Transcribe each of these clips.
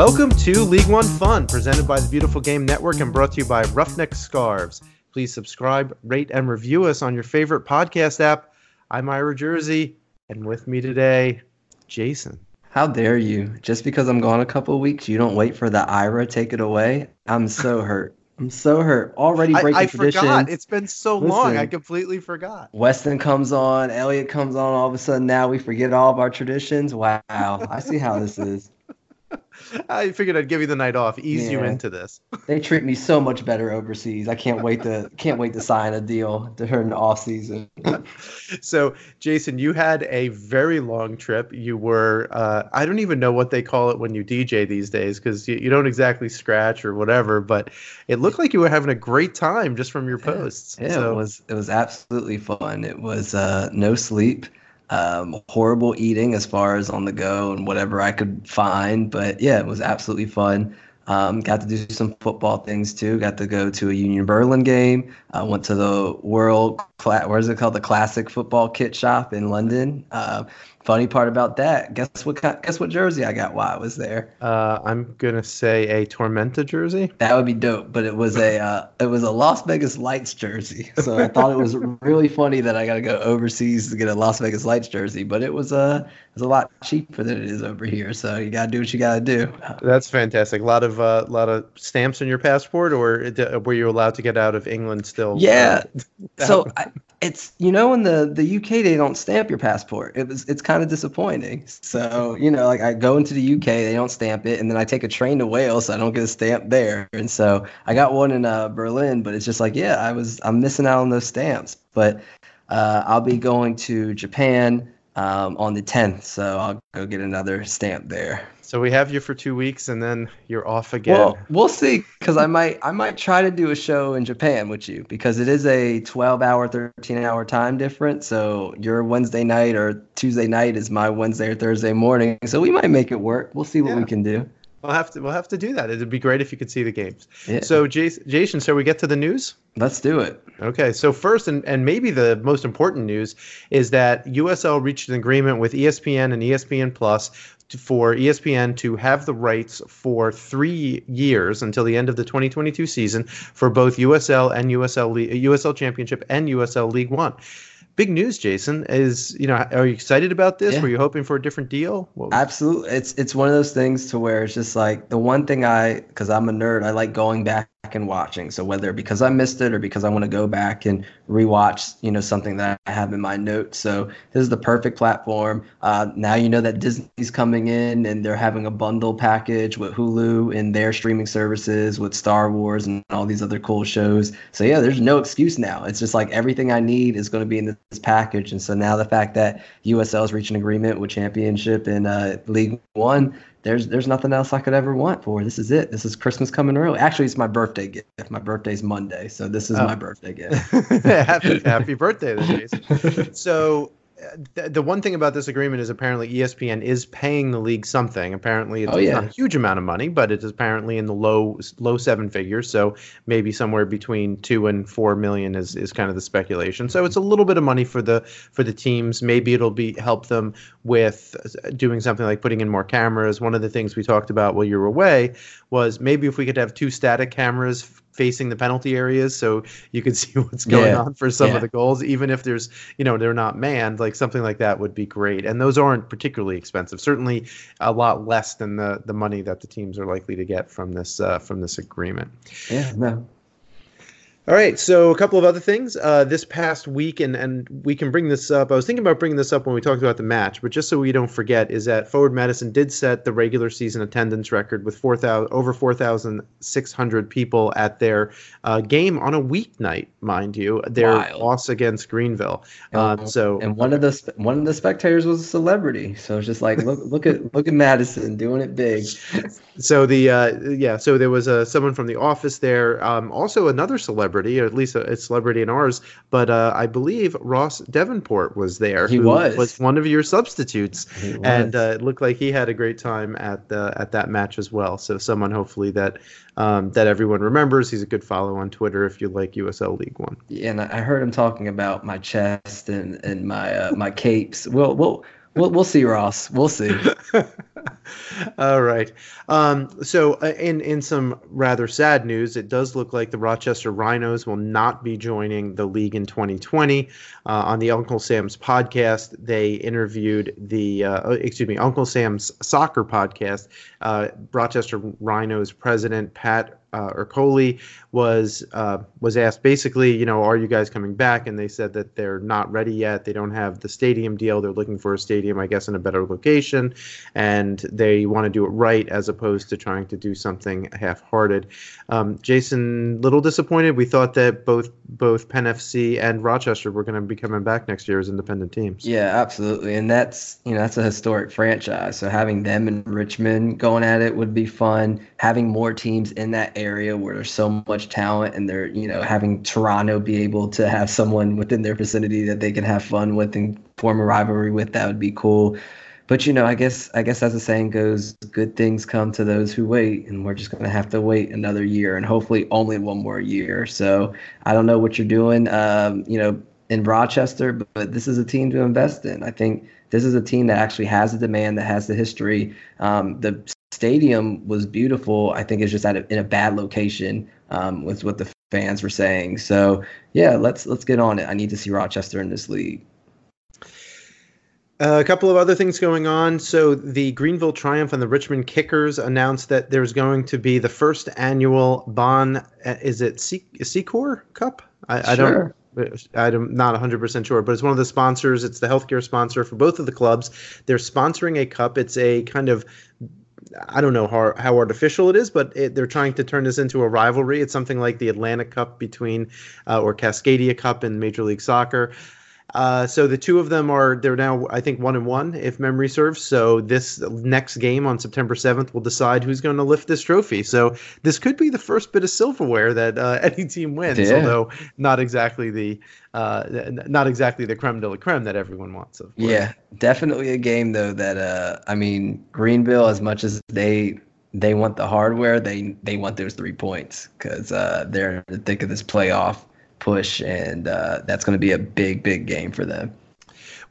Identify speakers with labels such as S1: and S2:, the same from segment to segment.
S1: Welcome to League One Fun, presented by the Beautiful Game Network and brought to you by Ruffneck Scarves. Please subscribe, rate, and review us on your favorite podcast app. I'm Ira Jersey, and with me today, Jason.
S2: How dare you? Just because I'm gone a couple of weeks, you don't wait for the Ira take it away? I'm so hurt. I'm so hurt. Already breaking
S1: I, I
S2: traditions.
S1: forgot. It's been so long. I completely forgot.
S2: Weston comes on, Elliot comes on. All of a sudden, now we forget all of our traditions. Wow, I see how this is.
S1: I figured I'd give you the night off, ease you into this.
S2: They treat me so much better overseas. I can't wait to can't wait to sign a deal to during the off season.
S1: So, Jason, you had a very long trip. You were, uh, I don't even know what they call it when you DJ these days because you, you don't exactly scratch or whatever, but it looked like you were having a great time just from your posts.
S2: Yeah,
S1: so,
S2: it was it was absolutely fun. It was uh, no sleep, um, horrible eating as far as on the go and whatever I could find. But yeah, it was absolutely fun. Um, got to do some football things too. Got to go to a Union Berlin game. I went to the World, Cla- what is it called, the Classic Football Kit Shop in London. Uh, funny part about that, guess what? Guess what jersey I got while I was there?
S1: uh, I'm going to say a Tormenta jersey.
S2: That would be dope, but it was a uh, it was a Las Vegas Lights jersey. So I thought it was really funny that I got to go overseas to get a Las Vegas Lights jersey, but it was uh, it was a lot cheaper than it is over here. So you got to do what you got to do.
S1: That's fantastic. A lot of uh, lot of stamps on your passport, or were you allowed to get out of England still?
S2: Yeah. So I, it's you know in the the UK they don't stamp your passport. It was it's kind of disappointing. So you know like I go into the UK they don't stamp it, and then I take a train to Wales so I don't get a stamp there. And so I got one in uh, Berlin, but it's just like yeah I was I'm missing out on those stamps. But uh, I'll be going to Japan um, on the 10th, so I'll go get another stamp there.
S1: So we have you for two weeks, and then you're off again.
S2: Well, we'll see because I might I might try to do a show in Japan with you because it is a 12 hour 13 hour time difference. So your Wednesday night or Tuesday night is my Wednesday or Thursday morning. So we might make it work. We'll see what we can do.
S1: We'll have to we'll have to do that. It'd be great if you could see the games.
S2: Yeah.
S1: So, Jason, Jason, shall we get to the news?
S2: Let's do it.
S1: Okay, so first and, and maybe the most important news is that USL reached an agreement with ESPN and ESPN Plus for ESPN to have the rights for three years until the end of the 2022 season for both USL and USL Le- USL Championship and USL League One. Big news, Jason. Is you know, are you excited about this?
S2: Yeah.
S1: Were you hoping for a different deal?
S2: Absolutely. It's it's one of those things to where it's just like the one thing I because I'm a nerd, I like going back and watching. So whether because I missed it or because I want to go back and rewatch, you know, something that I have in my notes. So this is the perfect platform. Uh, now you know that Disney's coming in and they're having a bundle package with Hulu and their streaming services with Star Wars and all these other cool shows. So yeah, there's no excuse now. It's just like everything I need is going to be in this package. And so now the fact that USL is reaching agreement with Championship and uh, League One, there's there's nothing else I could ever want for. This is it. This is Christmas coming early. Actually, it's my birthday gift. My birthday's Monday, so this is
S1: Oh.
S2: my birthday gift.
S1: happy, happy birthday, then, Jason. So, th- the one thing about this agreement is apparently ESPN is paying the league something. Apparently, it's
S2: Oh, yeah.
S1: not a huge amount of money, but it is apparently in the low low seven figures. So maybe somewhere between two and four million is, is kind of the speculation. So it's a little bit of money for the for the teams. Maybe it'll be help them with doing something like putting in more cameras. One of the things we talked about while you were away was maybe if we could have two static cameras facing the penalty areas so you could see what's going
S2: Yeah.
S1: on for some
S2: Yeah.
S1: of the goals even if there's you know they're not manned like something like that would be great and those aren't particularly expensive certainly a lot less than the the money that the teams are likely to get from this uh, from this agreement
S2: yeah, no.
S1: All right, so a couple of other things. Uh, this past week, and, and we can bring this up. I was thinking about bringing this up when we talked about the match, but just so we don't forget, is that Forward Madison did set the regular season attendance record with 4,000 over 4,600 people at their uh, game on a weeknight, mind you, their
S2: Wild.
S1: loss against Greenville. Uh,
S2: And-
S1: so
S2: And one of the one of the spectators was a celebrity, so it's just like look look at look at Madison doing it big.
S1: So the uh, yeah, so there was uh, someone from the office there, um, also another celebrity, or at least a, a celebrity in ours, but uh, I believe Ross Devonport was there.
S2: He
S1: who
S2: was.
S1: was one of your substitutes, and uh, it looked like he had a great time at the at that match as well. So someone hopefully that um, that everyone remembers. He's a good follow on Twitter if you like USL League One.
S2: Yeah, and I I heard him talking about my chest and and my uh, my capes. We'll we'll we'll we'll see, Ross. We'll see.
S1: All right. Um, so, uh, in in some rather sad news, it does look like the Rochester Rhinos will not be joining the league in 2020. Uh, on the Uncle Sam's podcast, they interviewed the uh, uh excuse me Uncle Sam's soccer podcast. Uh, Rochester Rhinos president Pat uh, Ercoli was uh, was asked basically, you know, are you guys coming back? And they said that they're not ready yet. They don't have the stadium deal. They're looking for a stadium, I guess, in a better location, and they want to do it right as opposed to trying to do something half-hearted. Um, Jason, little disappointed. We thought that both both Penn FC and Rochester were going to be coming back next year as independent teams.
S2: Yeah, absolutely, and that's you know that's a historic franchise. So having them in Richmond going at it would be fun. Having more teams in that area where there's so much talent and they're you know having Toronto be able to have someone within their vicinity that they can have fun with and form a rivalry with that would be cool. But you know i guess i guess as the saying goes good things come to those who wait and we're just going to have to wait another year and hopefully only one more year. So i don't know what you're doing um, you know in rochester but this is a team to invest in. I think this is a team that actually has the demand that has the history. Um, the stadium was beautiful. I think it's just at a, in a bad location um, with what the fans were saying. So yeah, let's let's get on it. I need to see Rochester in this league.
S1: Uh, a couple of other things going on. So the Greenville Triumph and the Richmond Kickers announced that there's going to be the first annual Bon. Uh, is it Secours Cup? I, I don't. I'm not 100% sure, but it's one of the sponsors. It's the healthcare sponsor for both of the clubs. They're sponsoring a cup. It's a kind of I don't know how, how artificial it is, but it, they're trying to turn this into a rivalry. It's something like the Atlantic Cup between, uh, or Cascadia Cup in Major League Soccer. Uh, so the two of them are they're now I think one and one if memory serves. So this next game on September seventh will decide who's going to lift this trophy. So this could be the first bit of silverware that uh, any team wins, yeah. although not exactly the uh, not exactly the creme de la creme that everyone wants. Of
S2: yeah, definitely a game though that uh, I mean Greenville as much as they they want the hardware they they want those three points because uh, they're in the thick of this playoff push, and uh, that's going to be a big, big game for them.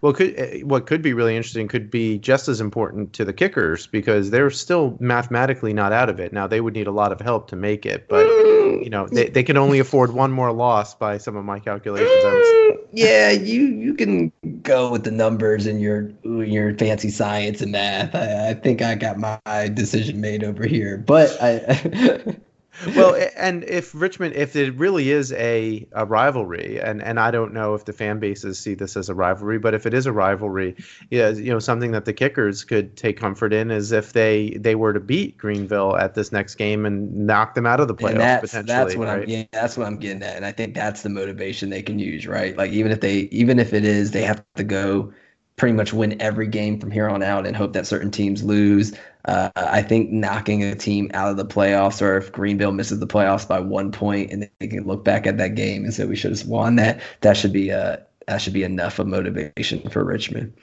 S1: Well, could, uh, what could be really interesting could be just as important to the kickers because they're still mathematically not out of it. Now they would need a lot of help to make it, but mm. you know they, they can only afford one more loss by some of my calculations.
S2: Mm. yeah, you you can go with the numbers and your your fancy science and math. I, I think I got my decision made over here, but I.
S1: well, and if Richmond, if it really is a, a rivalry, and, and I don't know if the fan bases see this as a rivalry, but if it is a rivalry, yeah, you know, something that the kickers could take comfort in is if they they were to beat Greenville at this next game and knock them out of the playoffs
S2: that's,
S1: potentially.
S2: That's what right? I'm yeah, that's what I'm getting at, and I think that's the motivation they can use, right? Like even if they even if it is they have to go pretty much win every game from here on out and hope that certain teams lose. Uh, I think knocking a team out of the playoffs, or if Greenville misses the playoffs by one point, and they can look back at that game and say we should have won that, that should be a that should be enough of motivation for Richmond.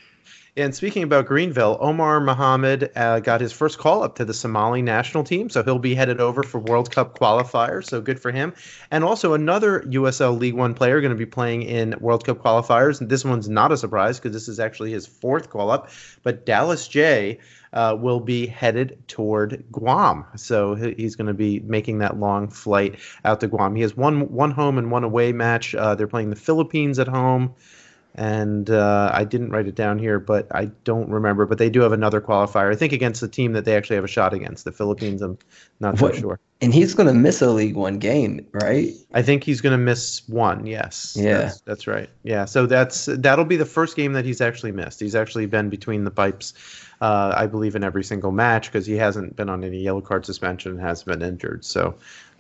S1: And speaking about Greenville, Omar Mohammed uh, got his first call up to the Somali national team, so he'll be headed over for World Cup qualifiers. So good for him. And also another USL League One player going to be playing in World Cup qualifiers. And this one's not a surprise because this is actually his fourth call up. But Dallas Jaye uh, will be headed toward Guam. So he's going to be making that long flight out to Guam. He has one one home and one away match. Uh, they're playing the Philippines at home and uh, I didn't write it down here, but I don't remember. But they do have another qualifier, I think, against the team that they actually have a shot against, the Philippines. I'm not so sure.
S2: And he's going to miss a League One game, right?
S1: I think he's going to miss one. Yes.
S2: Yeah,
S1: that's, that's, right. Yeah, so that's that'll be the first game that he's actually missed. He's actually been between the pipes, uh, I believe, in every single match because he hasn't been on any yellow card suspension and has been injured. So,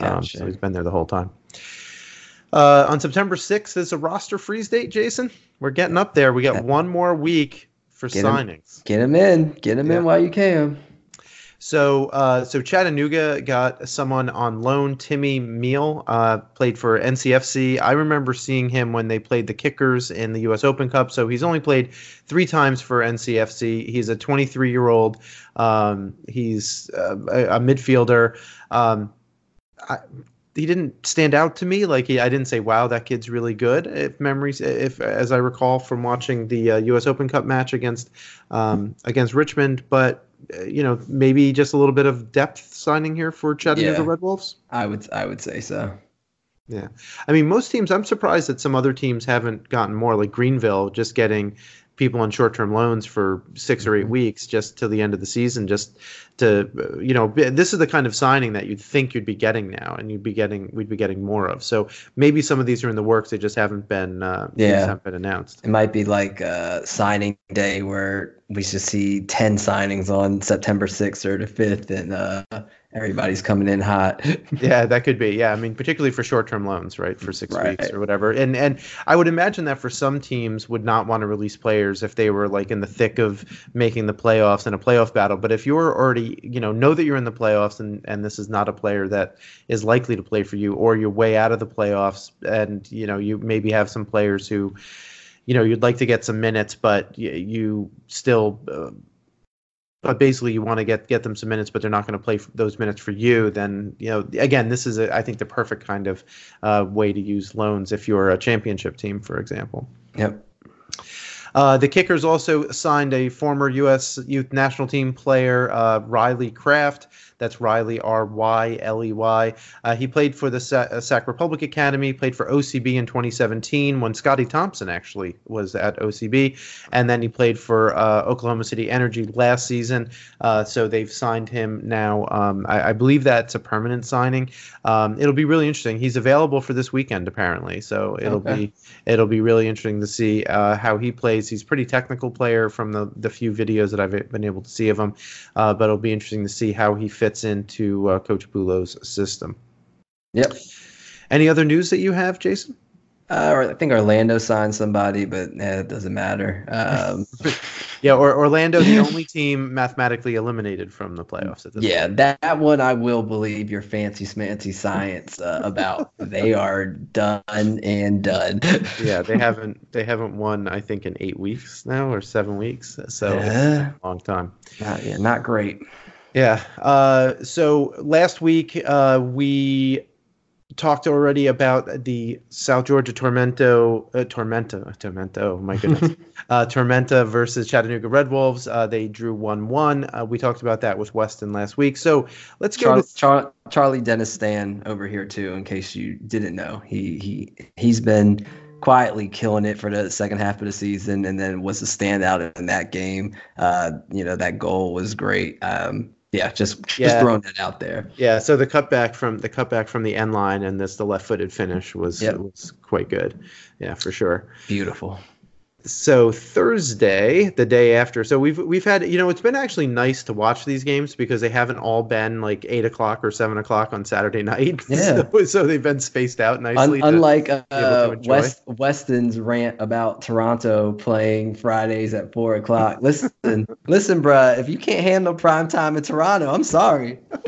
S1: um, gotcha. so he's been there the whole time. Uh, on September 6th is a roster freeze date, Jason. We're getting up there. We got one more week for
S2: get
S1: signings.
S2: Him, get them in. Get them yeah. in while you can.
S1: So, uh, so Chattanooga got someone on loan. Timmy Mueller uh, played for NCFC. I remember seeing him when they played the Kickers in the U.S. Open Cup. So he's only played three times for NCFC. He's a 23 year old. Um, he's uh, a, a, midfielder. Um, I, he didn't stand out to me. Like he, I didn't say, "Wow, that kid's really good." If memories, if as I recall from watching the uh, U.S. Open Cup match against um, against Richmond, but uh, you know, maybe just a little bit of depth signing here for Chattanooga
S2: Yeah.
S1: Red Wolves?
S2: I would I would say so.
S1: Yeah. I mean, most teams, I'm surprised that some other teams haven't gotten more, like Greenville, just getting people on short term loans for six or eight
S2: Mhm.
S1: weeks just till the end of the season, just to, you know, this is the kind of signing that you'd think you'd be getting now and you'd be getting, we'd be getting more of. So maybe some of these are in the works. They just haven't been, uh,
S2: Yeah.
S1: haven't been announced.
S2: It might be like uh, signing day where we should see 10 signings on September 6th or the 5th and uh, everybody's coming in hot.
S1: Yeah, that could be. Yeah, I mean, particularly for short-term loans, right, for six
S2: Right.
S1: weeks or whatever. And and I would imagine that for some teams would not want to release players if they were like in the thick of making the playoffs in a playoff battle. But if you're already, you know, know that you're in the playoffs and and this is not a player that is likely to play for you, or you're way out of the playoffs, and you know you maybe have some players who, you know, you'd like to get some minutes, but y- you still. Uh, but basically you want to get get them some minutes, but they're not going to play those minutes for you. Then you know, again, this is a, I think the perfect kind of uh, way to use loans if you're a championship team, for example.
S2: Yep.
S1: Uh, the Kickers also signed a former U.S. Youth National Team player, uh, Ryley Kraft. That's Ryley R Y L E Y. Uh, he played for the Sa- uh, Sac Republic Academy, played for OCB in 2017 when Scotty Thompson actually was at OCB, and then he played for uh, Oklahoma City Energy last season. Uh, so they've signed him now. Um, I, I believe that's a permanent signing. Um, it'll be really interesting. He's available for this weekend apparently, so it'll
S2: Okay.
S1: be it'll be really interesting to see uh, how he plays. He's a pretty technical player from the the few videos that I've been able to see of him, uh, but it'll be interesting to see how he fits into uh, Coach Bulow's system.
S2: Yep.
S1: Any other news that you have, Jason?
S2: Uh, I think Orlando signed somebody, but eh, it doesn't matter. Um,
S1: Yeah, or Orlando, the only team mathematically eliminated from the playoffs at this
S2: yeah,
S1: point.
S2: that, that one I will believe your fancy smancy science uh, about. they are done and done.
S1: Yeah, they haven't they haven't won I think in eight weeks now or seven weeks, so
S2: Yeah.
S1: a long time.
S2: Not, yeah, not great.
S1: Yeah. Uh, so last week uh, we talked already about the South Georgia Tormento, uh, Tormento, Tormento. Oh my goodness, uh, Tormenta versus Chattanooga Red Wolves. Uh, they drew one-one. Uh, we talked about that with Weston last week. So let's go
S2: Char-
S1: with
S2: Char- Charlie Dennis Stan over here too. In case you didn't know, he he he's been quietly killing it for the second half of the season, and then was a standout in that game. Uh, you know that goal was great. Um, yeah, just just
S1: Yeah.
S2: throwing that out there.
S1: yeah. So the cutback from the cutback from the end line and this the left-footed finish was
S2: Yep.
S1: was quite good. Yeah, for sure.
S2: Beautiful.
S1: So Thursday, the day after, so we've we've had you know it's been actually nice to watch these games because they haven't all been like eight o'clock or seven o'clock on Saturday night.
S2: Yeah.
S1: so, so they've been spaced out nicely. to-
S2: unlike uh. West Weston's rant about Toronto playing Fridays at four o'clock. Listen, listen, bruh. If you can't handle prime time in Toronto, I'm sorry.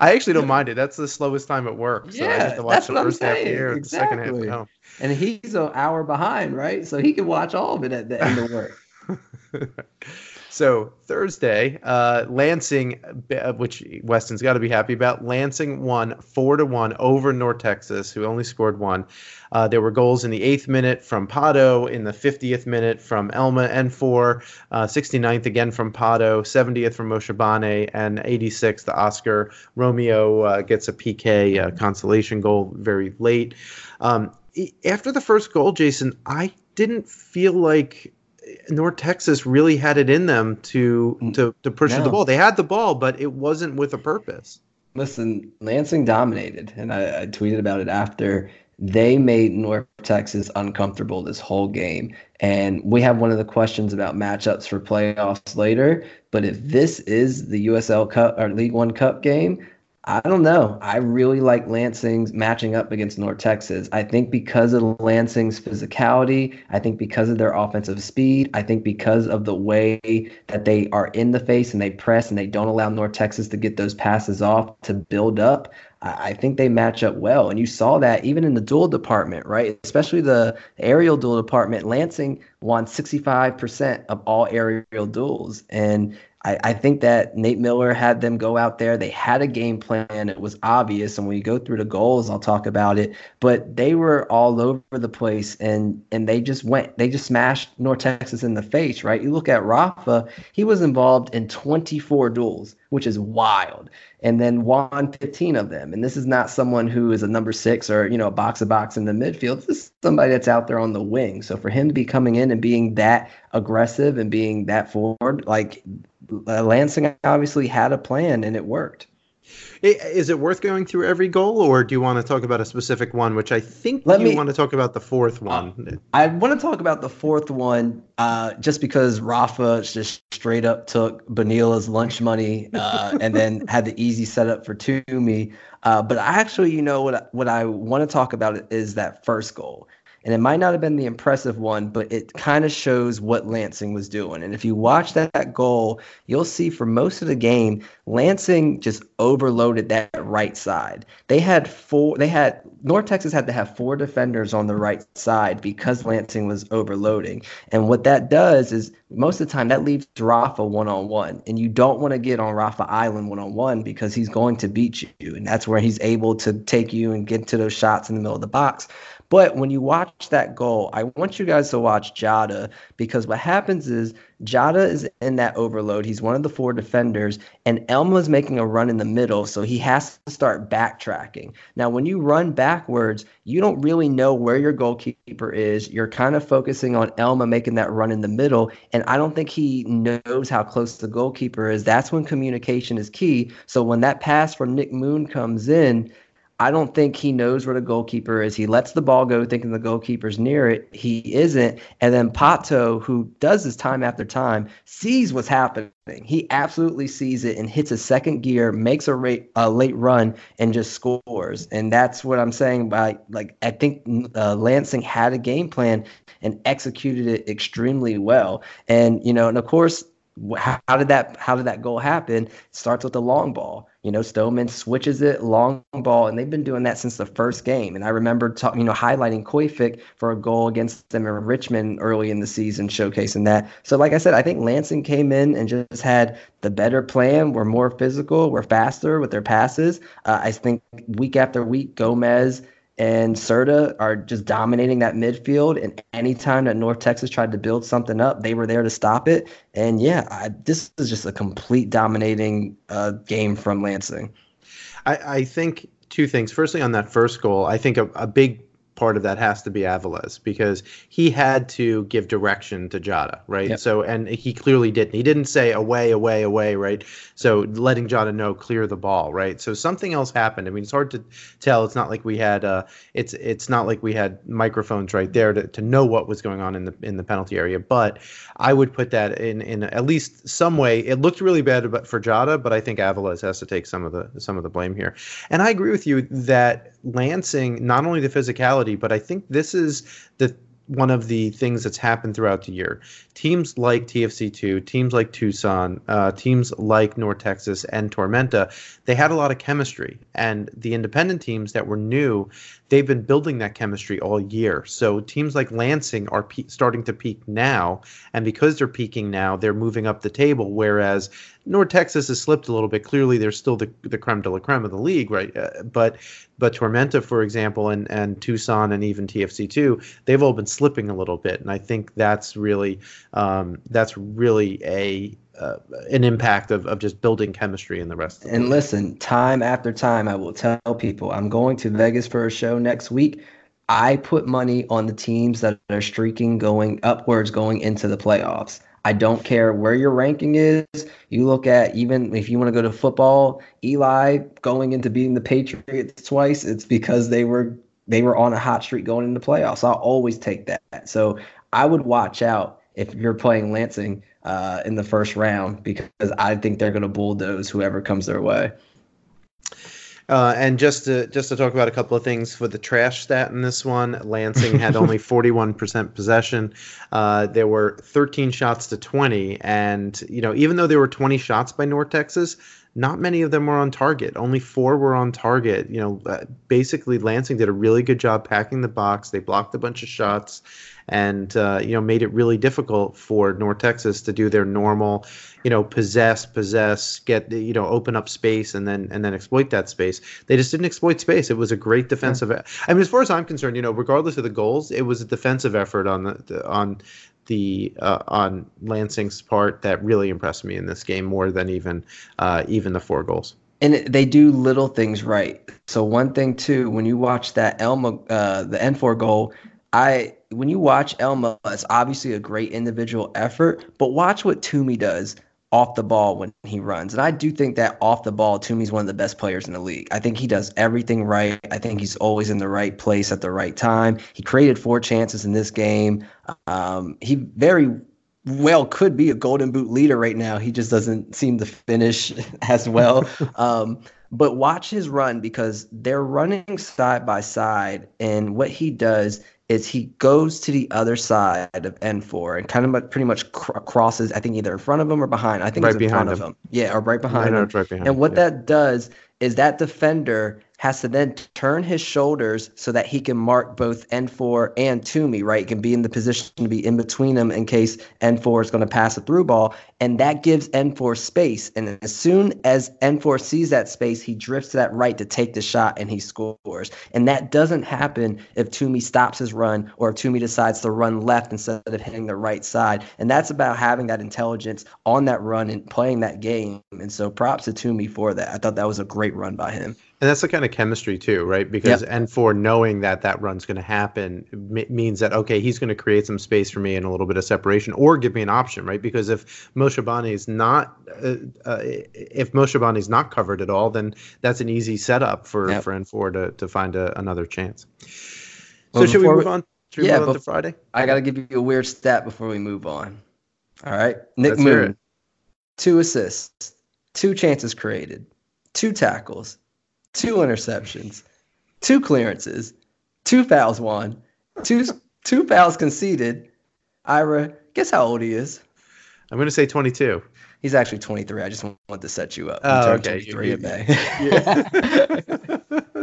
S1: I actually don't mind it. That's the slowest time at work. So I
S2: Yeah,
S1: get to watch the first half here, the second half
S2: Exactly.
S1: at home.
S2: And he's an hour behind, right? So he can watch all of it at the end of work.
S1: so Thursday, uh, Lansing, uh, which Weston's got to be happy about, Lansing won four to one over North Texas, who only scored one. Uh, there were goals in the eighth minute from Pato, in the 50th minute from Elma N'For, uh, 69th again from Pato, 70th from Moshe Bane, and 86th the Oscar Romeo uh, gets a PK uh, consolation goal very late. Um, after the first goal, Jason, I didn't feel like North Texas really had it in them to mm, to to push
S2: No.
S1: the ball. They had the ball, but it wasn't with a purpose.
S2: Listen, Lansing dominated, and I, I tweeted about it after. They made North Texas uncomfortable this whole game. And we have one of the questions about matchups for playoffs later. But if this is the USL Cup or League One Cup game, I don't know. I really like Lansing's matching up against North Texas. I think because of Lansing's physicality, I think because of their offensive speed, I think because of the way that they are in the face and they press and they don't allow North Texas to get those passes off to build up. I think they match up well. And you saw that even in the duel department, right? Especially the aerial duel department. Lansing won 65% of all aerial duels. And I, I, think that Nate Miller had them go out there. They had a game plan. It was obvious. And when you go through the goals, I'll talk about it. But they were all over the place and and they just went, they just smashed North Texas in the face, right? You look at Rafa, he was involved in 24 duels, which is wild. And then won 15 of them. And this is not someone who is a number six or, you know, a box of box in the midfield. This is somebody that's out there on the wing. So for him to be coming in and being that aggressive and being that forward, like Lansing obviously had a plan and it worked.
S1: Is it worth going through every goal, or do you want to talk about a specific one? Which I think Let you me, want to talk about the fourth uh, one.
S2: Uh, I want to talk about the fourth one, uh, just because Rafa just straight up took Bonilla's lunch money uh, and then had the easy setup for Toomey. Uh, but actually, you know what? What I want to talk about is that first goal and it might not have been the impressive one, but it kind of shows what Lansing was doing. And if you watch that, that, goal, you'll see for most of the game, Lansing just overloaded that right side. They had four, they had, North Texas had to have four defenders on the right side because Lansing was overloading. And what that does is most of the time that leaves Rafa one on one. And you don't want to get on Rafa Island one on one because he's going to beat you. And that's where he's able to take you and get to those shots in the middle of the box. But when you watch that goal, I want you guys to watch Jada because what happens is Jada is in that overload. He's one of the four defenders, and Elma's making a run in the middle, so he has to start backtracking. Now, when you run backwards, you don't really know where your goalkeeper is. You're kind of focusing on Elma making that run in the middle, and I don't think he knows how close the goalkeeper is. That's when communication is key. So when that pass from Nick Moon comes in, I don't think he knows where the goalkeeper is. He lets the ball go thinking the goalkeeper's near it. He isn't. And then Pato, who does this time after time, sees what's happening. He absolutely sees it and hits a second gear, makes a, rate, a late run, and just scores. And that's what I'm saying by, like, I think uh, Lansing had a game plan and executed it extremely well. And, you know, and of course, how, did that how did that goal happen? It starts with the long ball. You know, Stoneman switches it long ball, and they've been doing that since the first game. And I remember, you know, highlighting Koyfik for a goal against them in Richmond early in the season, showcasing that. So, like I said, I think Lansing came in and just had the better plan. We're more physical, we're faster with their passes. Uh, I think week after week, Gomez and Serda are just dominating that midfield. And anytime that North Texas tried to build something up, they were there to stop it. And yeah, I, this is just a complete dominating uh, game from Lansing.
S1: I, I, think two things. Firstly, on that first goal, I think a, a big part of that has to be Aviles because he had to give direction to Jada, right? Yep. So and he clearly didn't. He didn't say away, away, away, right? So letting Jada know clear the ball, right? So something else happened. I mean, it's hard to tell. It's not like we had uh it's it's not like we had microphones right there to, to know what was going on in the in the penalty area. But I would put that in in at least some way. It looked really bad for Jada, but I think Aviles has to take some of the some of the blame here. And I agree with you that Lansing, not only the physicality, but I think this is the one of the things that's happened throughout the year. Teams like TFC2, teams like Tucson, uh, teams like North Texas and Tormenta, they had a lot of chemistry. And the independent teams that were new, they've been building that chemistry all year. So teams like Lansing are pe- starting to peak now. And because they're peaking now, they're moving up the table. Whereas North Texas has slipped a little bit. Clearly, they're still the, the creme de la creme of the league, right? Uh, but but Tormenta, for example, and, and Tucson and even TFC2, they've all been slipping a little bit. And I think that's really um, that's really a uh, an impact of, of just building chemistry in the rest.
S2: and
S1: league.
S2: listen, time after time, I will tell people I'm going to Vegas for a show next week. I put money on the teams that are streaking going upwards going into the playoffs. I don't care where your ranking is. You look at even if you want to go to football, Eli going into beating the Patriots twice, it's because they were they were on a hot streak going into playoffs. I'll always take that. So I would watch out if you're playing Lansing uh, in the first round because I think they're going to bulldoze whoever comes their way.
S1: Uh, and just to just to talk about a couple of things for the trash stat in this one, Lansing had only 41% possession. Uh, there were 13 shots to 20, and you know even though there were 20 shots by North Texas, not many of them were on target. Only four were on target. You know, uh, basically Lansing did a really good job packing the box. They blocked a bunch of shots, and uh, you know made it really difficult for North Texas to do their normal, you know, possess, possess, get you know, open up space, and then and then exploit that space. They just didn't exploit space. It was a great defensive. Yeah. I mean, as far as I'm concerned, you know, regardless of the goals, it was a defensive effort on the, the on the uh, on Lansing's part that really impressed me in this game more than even uh, even the four goals.
S2: And they do little things right. So one thing too, when you watch that Elma, uh, the N'For goal, I when you watch Elma, it's obviously a great individual effort, but watch what Toomey does off the ball when he runs. And I do think that off the ball, Toomey's one of the best players in the league. I think he does everything right. I think he's always in the right place at the right time. He created four chances in this game. Um, he very well could be a golden boot leader right now. He just doesn't seem to finish as well. Um, but watch his run because they're running side by side. And what he does is he goes to the other side of N'For and kind of pretty much cr- crosses, I think either in front of him or behind. I think right it's in front him. of him. Yeah, or right behind him. Right behind and what yeah. that does is that defender has to then turn his shoulders so that he can mark both N'For and Toomey, right? He can be in the position to be in between them in case N'For is going to pass a through ball. And that gives N'For space. And as soon as N'For sees that space, he drifts to that right to take the shot and he scores. And that doesn't happen if Toomey stops his run or if Toomey decides to run left instead of hitting the right side. And that's about having that intelligence on that run and playing that game. And so props to Toomey for that. I thought that was a great run by him.
S1: And that's the kind of chemistry too, right? Because yep. N'For knowing that that run's going to happen m- means that okay, he's going to create some space for me and a little bit of separation, or give me an option, right? Because if Moshe Bani is not, uh, uh, if Moshe Bani is not covered at all, then that's an easy setup for yep. for N'For to to find a, another chance. So well, should we move on? Should we
S2: yeah,
S1: move on to Friday?
S2: I got to give you a weird stat before we move on. All right, Nick Let's Moon, two assists, two chances created, two tackles two interceptions, two clearances, two fouls won, two two fouls conceded. Ira, guess how old he is?
S1: I'm going to say 22.
S2: He's actually 23. I just want to set you up. Oh, okay. 23 in May. Yeah.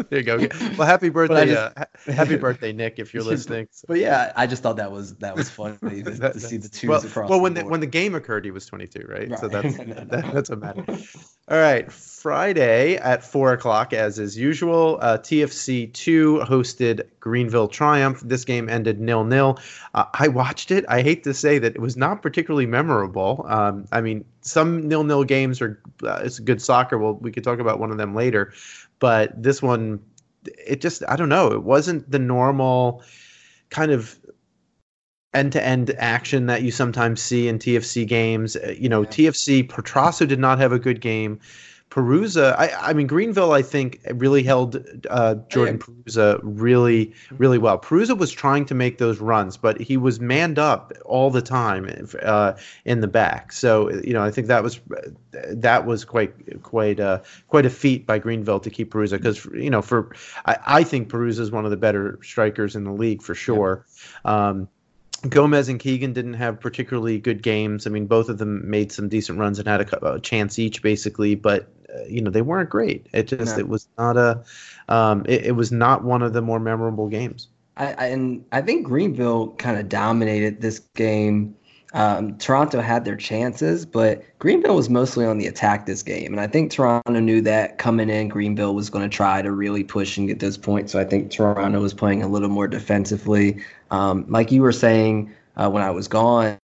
S1: there you go. Well, happy birthday, just, uh, happy birthday, Nick, if you're listening.
S2: But yeah, I just thought that was that was funny to, that, to see the twos
S1: well,
S2: across.
S1: Well, when
S2: the,
S1: the when the game occurred, he was 22, right? right. So that's that, that's what matters. All right, Friday at four o'clock, as is usual. Uh, TFC two hosted Greenville Triumph. This game ended nil nil. Uh, I watched it. I hate to say that it was not particularly memorable. Um, I mean, some nil nil games are uh, it's good soccer. Well, we could talk about one of them later, but this one, it just I don't know. It wasn't the normal kind of end-to-end action that you sometimes see in TFC games. Uh, you know, yeah. TFC Petrasso did not have a good game. Perruzza, I, I mean Greenville, I think really held uh, Jordan. Perruzza really, really well. Perruzza was trying to make those runs, but he was manned up all the time uh, in the back. So you know, I think that was that was quite quite uh, quite a feat by Greenville to keep Perruzza because you know for I, I think Perruzza is one of the better strikers in the league for sure. Yeah. Um, Gomez and Keegan didn't have particularly good games. I mean, both of them made some decent runs and had a, a chance each, basically. But uh, you know, they weren't great. It just no. it was not a, um, it, it, was not one of the more memorable games.
S2: I, I and I think Greenville kind of dominated this game. Um, Toronto had their chances, but Greenville was mostly on the attack this game. And I think Toronto knew that coming in, Greenville was going to try to really push and get those points. So I think Toronto was playing a little more defensively. Um, like you were saying uh, when I was gone,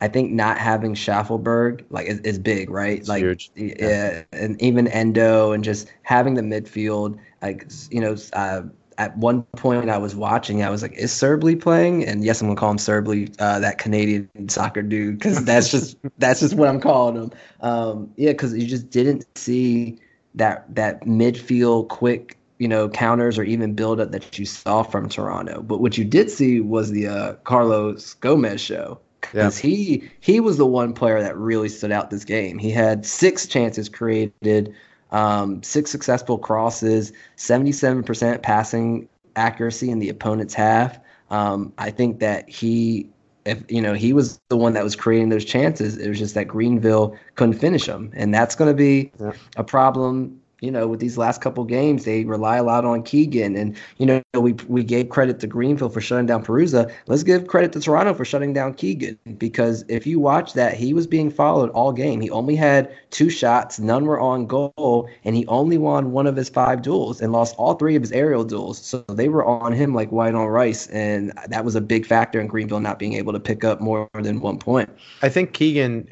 S2: I think not having Shaffelburg like is, is big, right? It's like huge. yeah, yeah, and even Endo and just having the midfield, like you know, uh, at one point I was watching, I was like, is Serbly playing? And yes, I'm gonna call him Serbly, uh, that Canadian soccer dude, because that's just that's just what I'm calling him. Um, yeah, because you just didn't see that that midfield quick you know, counters or even build up that you saw from Toronto. But what you did see was the uh, Carlos Gomez show because yeah. he he was the one player that really stood out this game. He had six chances created, um, six successful crosses, seventy seven percent passing accuracy in the opponent's half. Um, I think that he if you know he was the one that was creating those chances, it was just that Greenville couldn't finish them, and that's going to be yeah. a problem you know, with these last couple games, they rely a lot on Keegan. And, you know, we we gave credit to Greenville for shutting down Perruzza. Let's give credit to Toronto for shutting down Keegan because if you watch that, he was being followed all game. He only had two shots, none were on goal, and he only won one of his five duels and lost all three of his aerial duels. So they were on him like white on rice. And that was a big factor in Greenville not being able to pick up more than one point.
S1: I think Keegan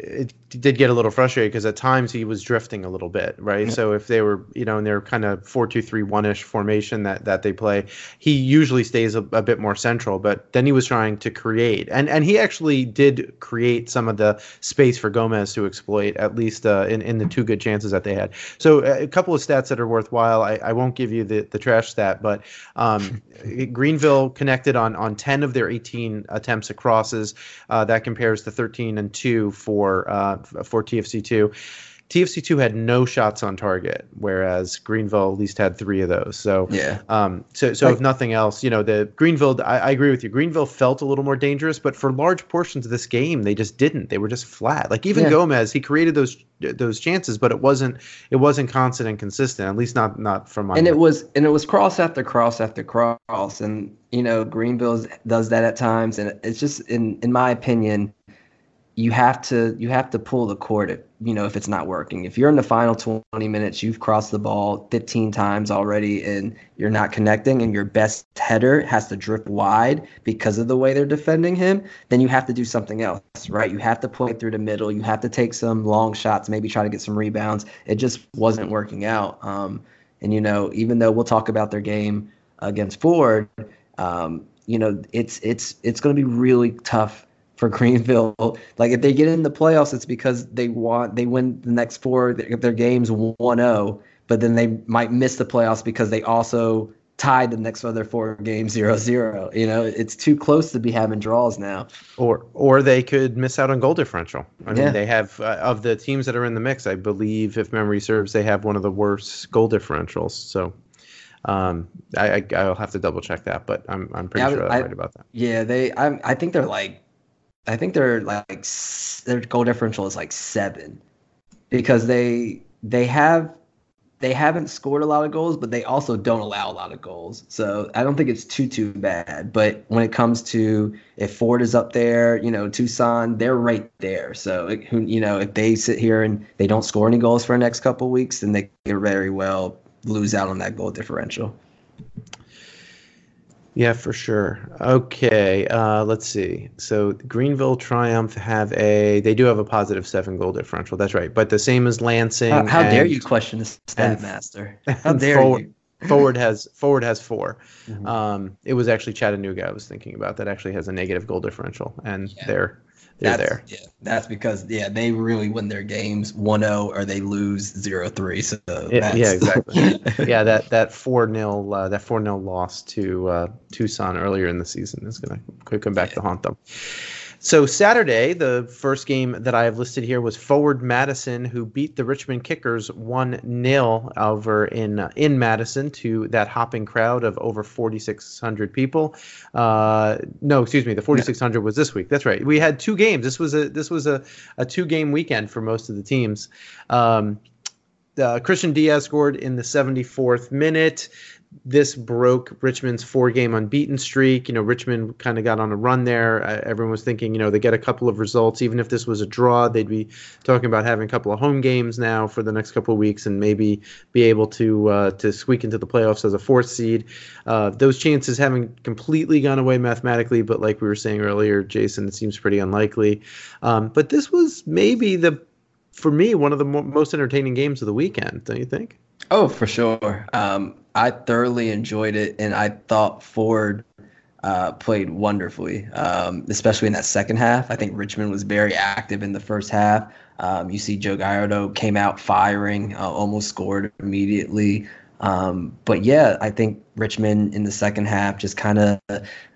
S1: did get a little frustrated because at times he was drifting a little bit, right? Yeah. So if they were, you know, in their kind of four two three one ish formation that that they play, he usually stays a, a, bit more central. But then he was trying to create, and and he actually did create some of the space for Gomez to exploit, at least uh, in in the two good chances that they had. So uh, a couple of stats that are worthwhile. I, I won't give you the the trash stat, but um, Greenville connected on on ten of their eighteen attempts at crosses. Uh, that compares to thirteen and two for. Uh, for TFC2. TFC2 had no shots on target, whereas Greenville at least had three of those. So
S2: yeah.
S1: Um. So so like, if nothing else, you know, the Greenville. I, I, agree with you. Greenville felt a little more dangerous, but for large portions of this game, they just didn't. They were just flat. Like even yeah. Gomez, he created those those chances, but it wasn't it wasn't constant and consistent. At least not not from my.
S2: And it was and it was cross after cross after cross, and you know Greenville does that at times, and it's just in in my opinion you have to you have to pull the cord if, you know if it's not working. If you're in the final 20 minutes you've crossed the ball 15 times already and you're not connecting and your best header has to drip wide because of the way they're defending him then you have to do something else right? You have to play through the middle. You have to take some long shots maybe try to get some rebounds. It just wasn't working out. Um, and you know even though we'll talk about their game against ford um, you know it's it's it's going to be really tough for Greenville. Like if they get in the playoffs, it's because they want they win the next four their games 1-0, but then they might miss the playoffs because they also tied the next other four games 0-0. You know, it's too close to be having draws now.
S1: Or or they could miss out on goal differential. I mean, yeah. they have uh, of the teams that are in the mix. I believe, if memory serves, they have one of the worst goal differentials. So. Um, I, I will have to double check that, but I'm I'm pretty yeah, sure I'm right about that.
S2: Yeah, they I I think they're like I think they're like their goal differential is like seven because they they have they haven't scored a lot of goals, but they also don't allow a lot of goals. So I don't think it's too too bad. But when it comes to if Ford is up there, you know Tucson, they're right there. So you know if they sit here and they don't score any goals for the next couple weeks, then they could very well lose out on that goal differential.
S1: Yeah, for sure. Okay, uh, let's see. So Greenville Triumph have a they do have a positive seven goal differential. That's right, but the same as Lansing.
S2: How, how and, dare you question the stat master? How dare
S1: forward,
S2: you?
S1: forward has forward has 4 mm-hmm. Um, it was actually Chattanooga I was thinking about that actually has a negative goal differential, and yeah. they're they're
S2: that's,
S1: there.
S2: Yeah, that's because yeah, they really win their games 1-0 or they lose 0-3. So
S1: yeah, yeah, exactly. yeah, that that four 0 uh, that four 0 loss to uh, Tucson earlier in the season is gonna could come back yeah. to haunt them. So Saturday, the first game that I have listed here was Forward Madison, who beat the Richmond Kickers one 0 over in uh, in Madison to that hopping crowd of over 4,600 people. Uh, no, excuse me, the 4,600 was this week. That's right. We had two games. This was a this was a, a two game weekend for most of the teams. Um, uh, Christian Diaz scored in the 74th minute this broke Richmond's four game unbeaten streak. You know, Richmond kind of got on a run there. Uh, everyone was thinking, you know, they get a couple of results. Even if this was a draw, they'd be talking about having a couple of home games now for the next couple of weeks and maybe be able to uh, to squeak into the playoffs as a fourth seed. Uh, those chances haven't completely gone away mathematically, but like we were saying earlier, Jason, it seems pretty unlikely. Um, but this was maybe the, for me, one of the mo- most entertaining games of the weekend, don't you think?
S2: Oh, for sure. Um, I thoroughly enjoyed it, and I thought Ford uh, played wonderfully, um, especially in that second half. I think Richmond was very active in the first half. Um, you see Joe Gallardo came out firing, uh, almost scored immediately. Um, but yeah, I think Richmond in the second half just kind of.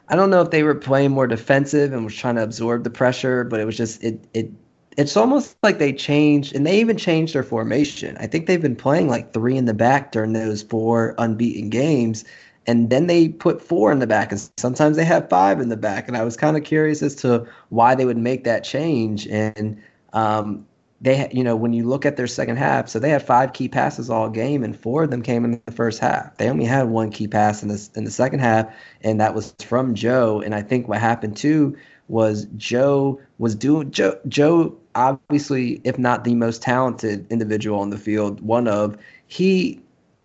S2: I don't know if they were playing more defensive and was trying to absorb the pressure, but it was just it it it's almost like they changed and they even changed their formation. I think they've been playing like three in the back during those four unbeaten games. and then they put four in the back, and sometimes they have five in the back. And I was kind of curious as to why they would make that change. And um, they, you know, when you look at their second half, so they had five key passes all game, and four of them came in the first half. They only had one key pass in the in the second half, and that was from Joe. And I think what happened too was Joe was doing Joe Joe obviously if not the most talented individual on the field, one of he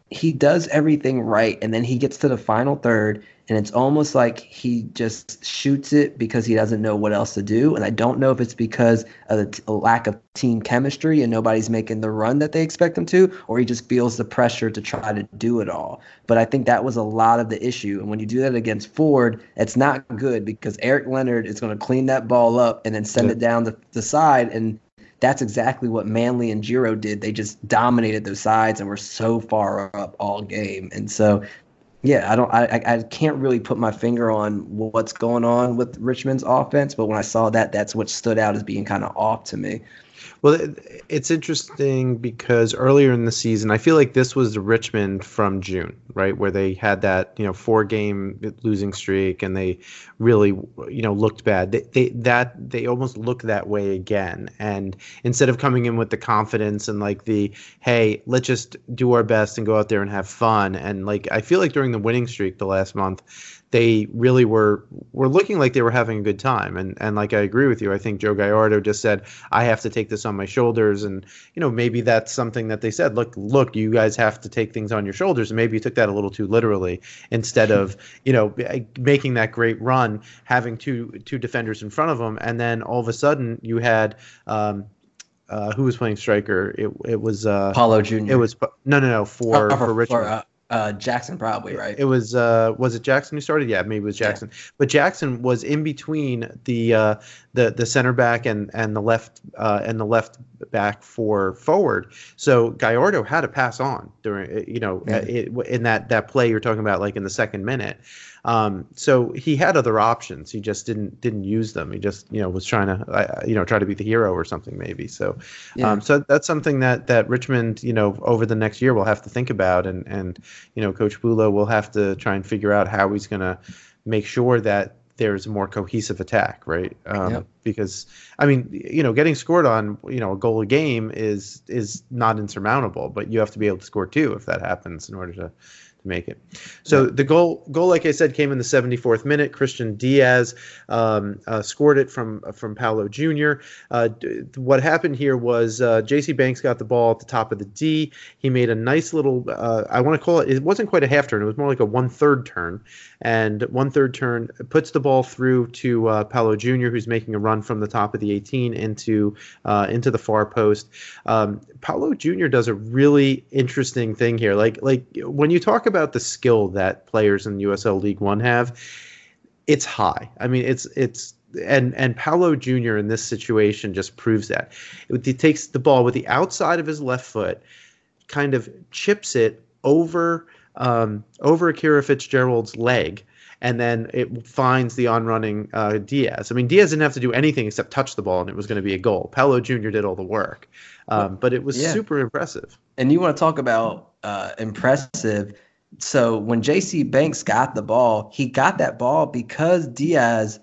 S2: he does everything right and then he gets to the final third and it's almost like he just shoots it because he doesn't know what else to do. And i don't know if it's because of the t- lack of team chemistry and nobody's making the run that they expect him to or he just feels the pressure to try to do it all. But i think that was a lot of the issue. And when you do that against ford it's not good because eric leonard is going to clean that ball up and then send it down the, the side and that's exactly what Manley and Giro did. They just dominated those sides and were so far up all game. And so, yeah, I don't, I, I can't really put my finger on what's going on with Richmond's offense, but when I saw that, that's what stood out as being kind of off to me.
S1: Well, it's interesting because earlier in the season, I feel like this was the Richmond from June, right, where they had that you know four game losing streak and they really you know looked bad. They, they that they almost look that way again, and instead of coming in with the confidence and like the hey, let's just do our best and go out there and have fun, and like I feel like during the winning streak the last month they really were were looking like they were having a good time. And and like I agree with you, I think Joe Gallardo just said I have to take this on my shoulders, and you know maybe that's something that they said. Look, look, you guys have to take things on your shoulders, and maybe you took that a little too literally instead of you know making that great run, having two two defenders in front of them, and then all of a sudden you had. Um, uh, who was playing striker? It it was uh,
S2: Paulo Jr.
S1: It was no no no for
S2: oh,
S1: for, for Richmond.
S2: For, uh, uh, Jackson probably right.
S1: It was uh, was it Jackson who started? Yeah, maybe it was Jackson. Yeah. But Jackson was in between the uh, the the center back and and the left uh, and the left back for forward. So Gallardo had to pass on during you know yeah. it, in that that play you're talking about like in the second minute. Um, so he had other options. He just didn't didn't use them. He just you know was trying to uh, you know try to be the hero or something maybe. So yeah. um, so that's something that that Richmond you know over the next year will have to think about and and you know Coach Bullo will have to try and figure out how he's going to make sure that there's a more cohesive attack, right? Um, yep. Because I mean, you know, getting scored on, you know, a goal a game is is not insurmountable, but you have to be able to score two if that happens in order to make it. So the goal, goal, like I said, came in the 74th minute. Christian Diaz um, uh, scored it from from Paulo Jr. Uh, what happened here was uh, J.C. Banks got the ball at the top of the D. He made a nice little, uh, I want to call it, it wasn't quite a half turn. It was more like a one third turn, and one third turn puts the ball through to uh, Paulo Jr., who's making a run from the top of the 18 into uh, into the far post. Um, Paulo Jr. does a really interesting thing here. Like like when you talk about the skill that players in USL League One have, it's high. I mean, it's it's and and Paulo Jr. in this situation just proves that. It, he takes the ball with the outside of his left foot, kind of chips it over um, over Akira Fitzgerald's leg, and then it finds the on-running uh, Diaz. I mean, Diaz didn't have to do anything except touch the ball, and it was going to be a goal. Paulo Jr. did all the work, um, but it was yeah. super impressive.
S2: And you want to talk about uh, impressive? So when J.C. Banks got the ball, he got that ball because Diaz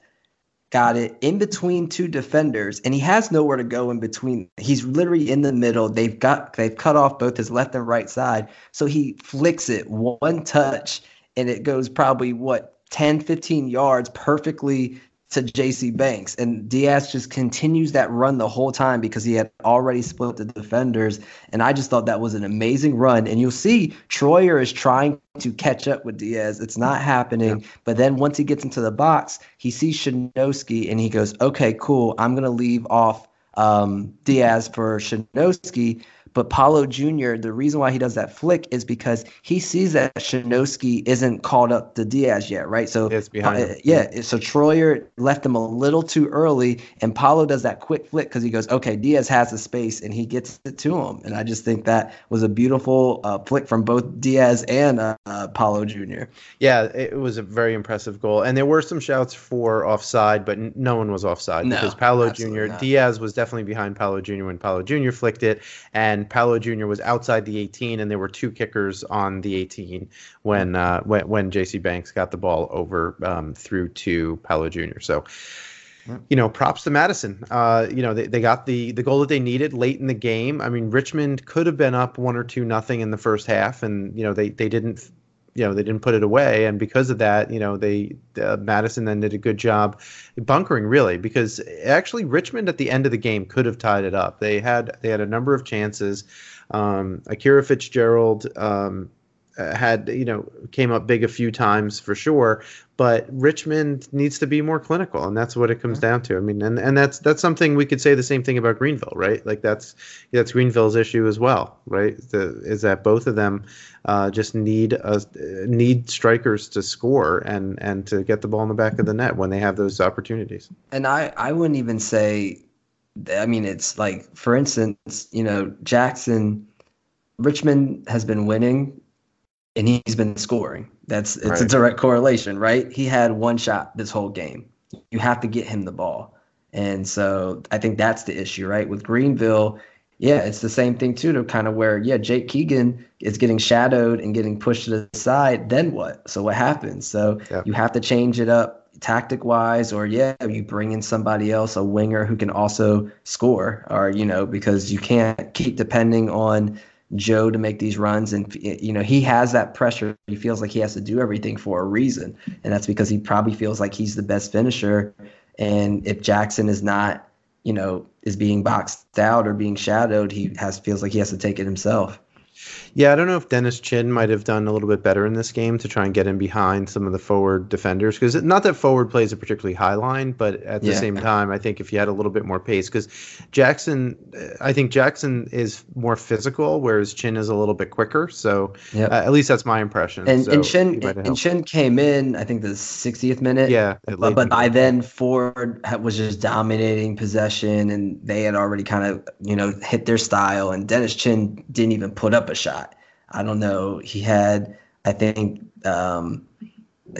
S2: got it in between two defenders and he has nowhere to go in between he's literally in the middle they've got they've cut off both his left and right side so he flicks it one touch and it goes probably what 10 15 yards perfectly to JC Banks. And Diaz just continues that run the whole time because he had already split the defenders. And I just thought that was an amazing run. And you'll see Troyer is trying to catch up with Diaz. It's not happening. Yeah. But then once he gets into the box, he sees Shanosky and he goes, okay, cool. I'm going to leave off um, Diaz for Shanosky. But Paulo Jr., the reason why he does that flick is because he sees that Shanosky isn't called up to Diaz yet, right? So
S1: it's behind
S2: uh, yeah, so Troyer left him a little too early, and Paulo does that quick flick because he goes, okay, Diaz has the space, and he gets it to him. And I just think that was a beautiful uh, flick from both Diaz and uh, uh, Paulo Jr.
S1: Yeah, it was a very impressive goal, and there were some shouts for offside, but n- no one was offside no, because Paulo Jr. Not. Diaz was definitely behind Paulo Jr. when Paulo Jr. flicked it, and and Paulo Jr. was outside the 18, and there were two kickers on the 18 when uh, when, when J.C. Banks got the ball over um, through to Paulo Jr. So you know, props to Madison. Uh, you know, they, they got the the goal that they needed late in the game. I mean, Richmond could have been up one or two nothing in the first half, and you know they they didn't you know they didn't put it away, and because of that, you know they uh, Madison then did a good job bunkering really because actually Richmond at the end of the game could have tied it up. They had they had a number of chances. Um, Akira Fitzgerald. Um, had you know came up big a few times for sure but richmond needs to be more clinical and that's what it comes down to. I mean and, and that's that's something we could say the same thing about greenville right? Like that's that's greenville's issue as well right? The, is that both of them uh, just need a, need strikers to score and and to get the ball in the back of the net when they have those opportunities.
S2: And i i wouldn't even say i mean it's like for instance you know jackson richmond has been winning and he's been scoring. That's it's right. a direct correlation, right? He had one shot this whole game. You have to get him the ball. And so I think that's the issue, right? With Greenville, yeah, it's the same thing too, to kind of where, yeah, Jake Keegan is getting shadowed and getting pushed to the side. Then what? So what happens? So yeah. you have to change it up tactic wise, or yeah, you bring in somebody else, a winger who can also score, or, you know, because you can't keep depending on Joe to make these runs, and you know he has that pressure. He feels like he has to do everything for a reason, and that's because he probably feels like he's the best finisher. And if Jackson is not, you know, is being boxed out or being shadowed, he has feels like he has to take it himself.
S1: Yeah, I don't know if Dennis Chin might have done a little bit better in this game to try and get in behind some of the forward defenders because not that forward plays a particularly high line, but at the yeah. same time, I think if you had a little bit more pace because Jackson, I think Jackson is more physical, whereas Chin is a little bit quicker. So yep. uh, at least that's my impression.
S2: And,
S1: so
S2: and Chin and Chin came in, I think the 60th minute.
S1: Yeah,
S2: but, but by then Ford was just dominating possession, and they had already kind of you know hit their style, and Dennis Chin didn't even put up a shot. I don't know. He had, I think, um,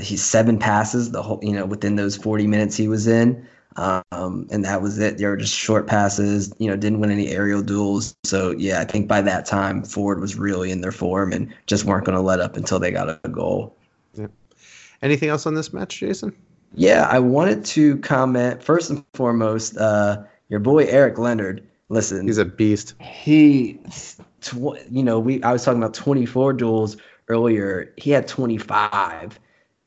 S2: he's seven passes the whole, you know, within those 40 minutes he was in. Um, and that was it. They were just short passes, you know, didn't win any aerial duels. So, yeah, I think by that time, Ford was really in their form and just weren't going to let up until they got a goal.
S1: Yeah. Anything else on this match, Jason?
S2: Yeah, I wanted to comment first and foremost, uh, your boy Eric Leonard. Listen,
S1: he's a beast.
S2: He tw- you know, we I was talking about 24 duels earlier. He had 25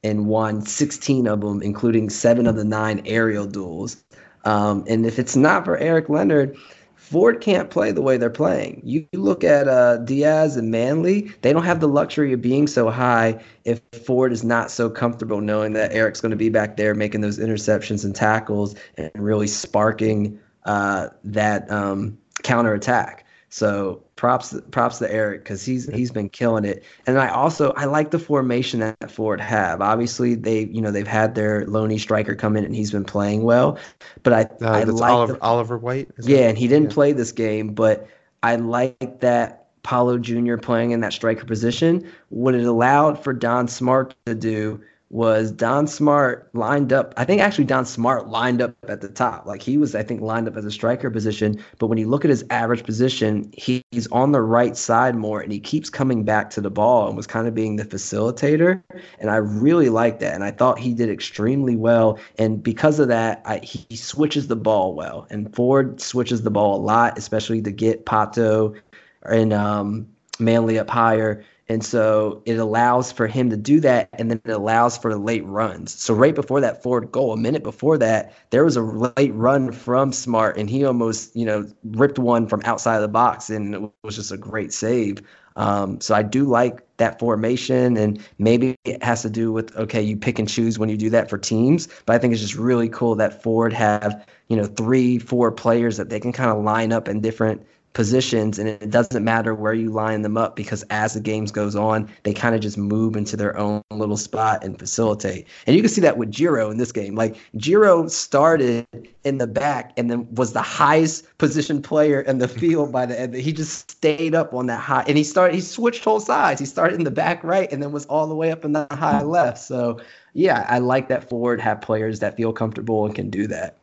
S2: and won 16 of them, including seven of the nine aerial duels. Um, and if it's not for Eric Leonard, Ford can't play the way they're playing. You look at uh, Diaz and Manley; they don't have the luxury of being so high if Ford is not so comfortable knowing that Eric's going to be back there making those interceptions and tackles and really sparking uh, that um, counterattack. So props props to Eric because he's he's been killing it. And I also I like the formation that Ford have. Obviously they you know they've had their loney striker come in and he's been playing well. But I uh, I like
S1: Oliver, the, Oliver White.
S2: Yeah, and he didn't yeah. play this game, but I like that Paulo Jr. playing in that striker position. What it allowed for Don Smart to do was Don Smart lined up. I think actually Don Smart lined up at the top. Like he was, I think, lined up as a striker position. But when you look at his average position, he, he's on the right side more and he keeps coming back to the ball and was kind of being the facilitator. And I really like that. And I thought he did extremely well. And because of that, I, he switches the ball well. And Ford switches the ball a lot, especially to get Pato and um, Manley up higher and so it allows for him to do that, and then it allows for the late runs. So right before that Ford goal, a minute before that, there was a late run from Smart, and he almost, you know, ripped one from outside of the box, and it was just a great save. Um, so I do like that formation, and maybe it has to do with okay, you pick and choose when you do that for teams. But I think it's just really cool that Ford have you know three, four players that they can kind of line up in different positions and it doesn't matter where you line them up because as the games goes on they kind of just move into their own little spot and facilitate. And you can see that with Giro in this game. Like Giro started in the back and then was the highest position player in the field by the end. He just stayed up on that high and he started he switched whole sides. He started in the back right and then was all the way up in the high left. So yeah I like that forward have players that feel comfortable and can do that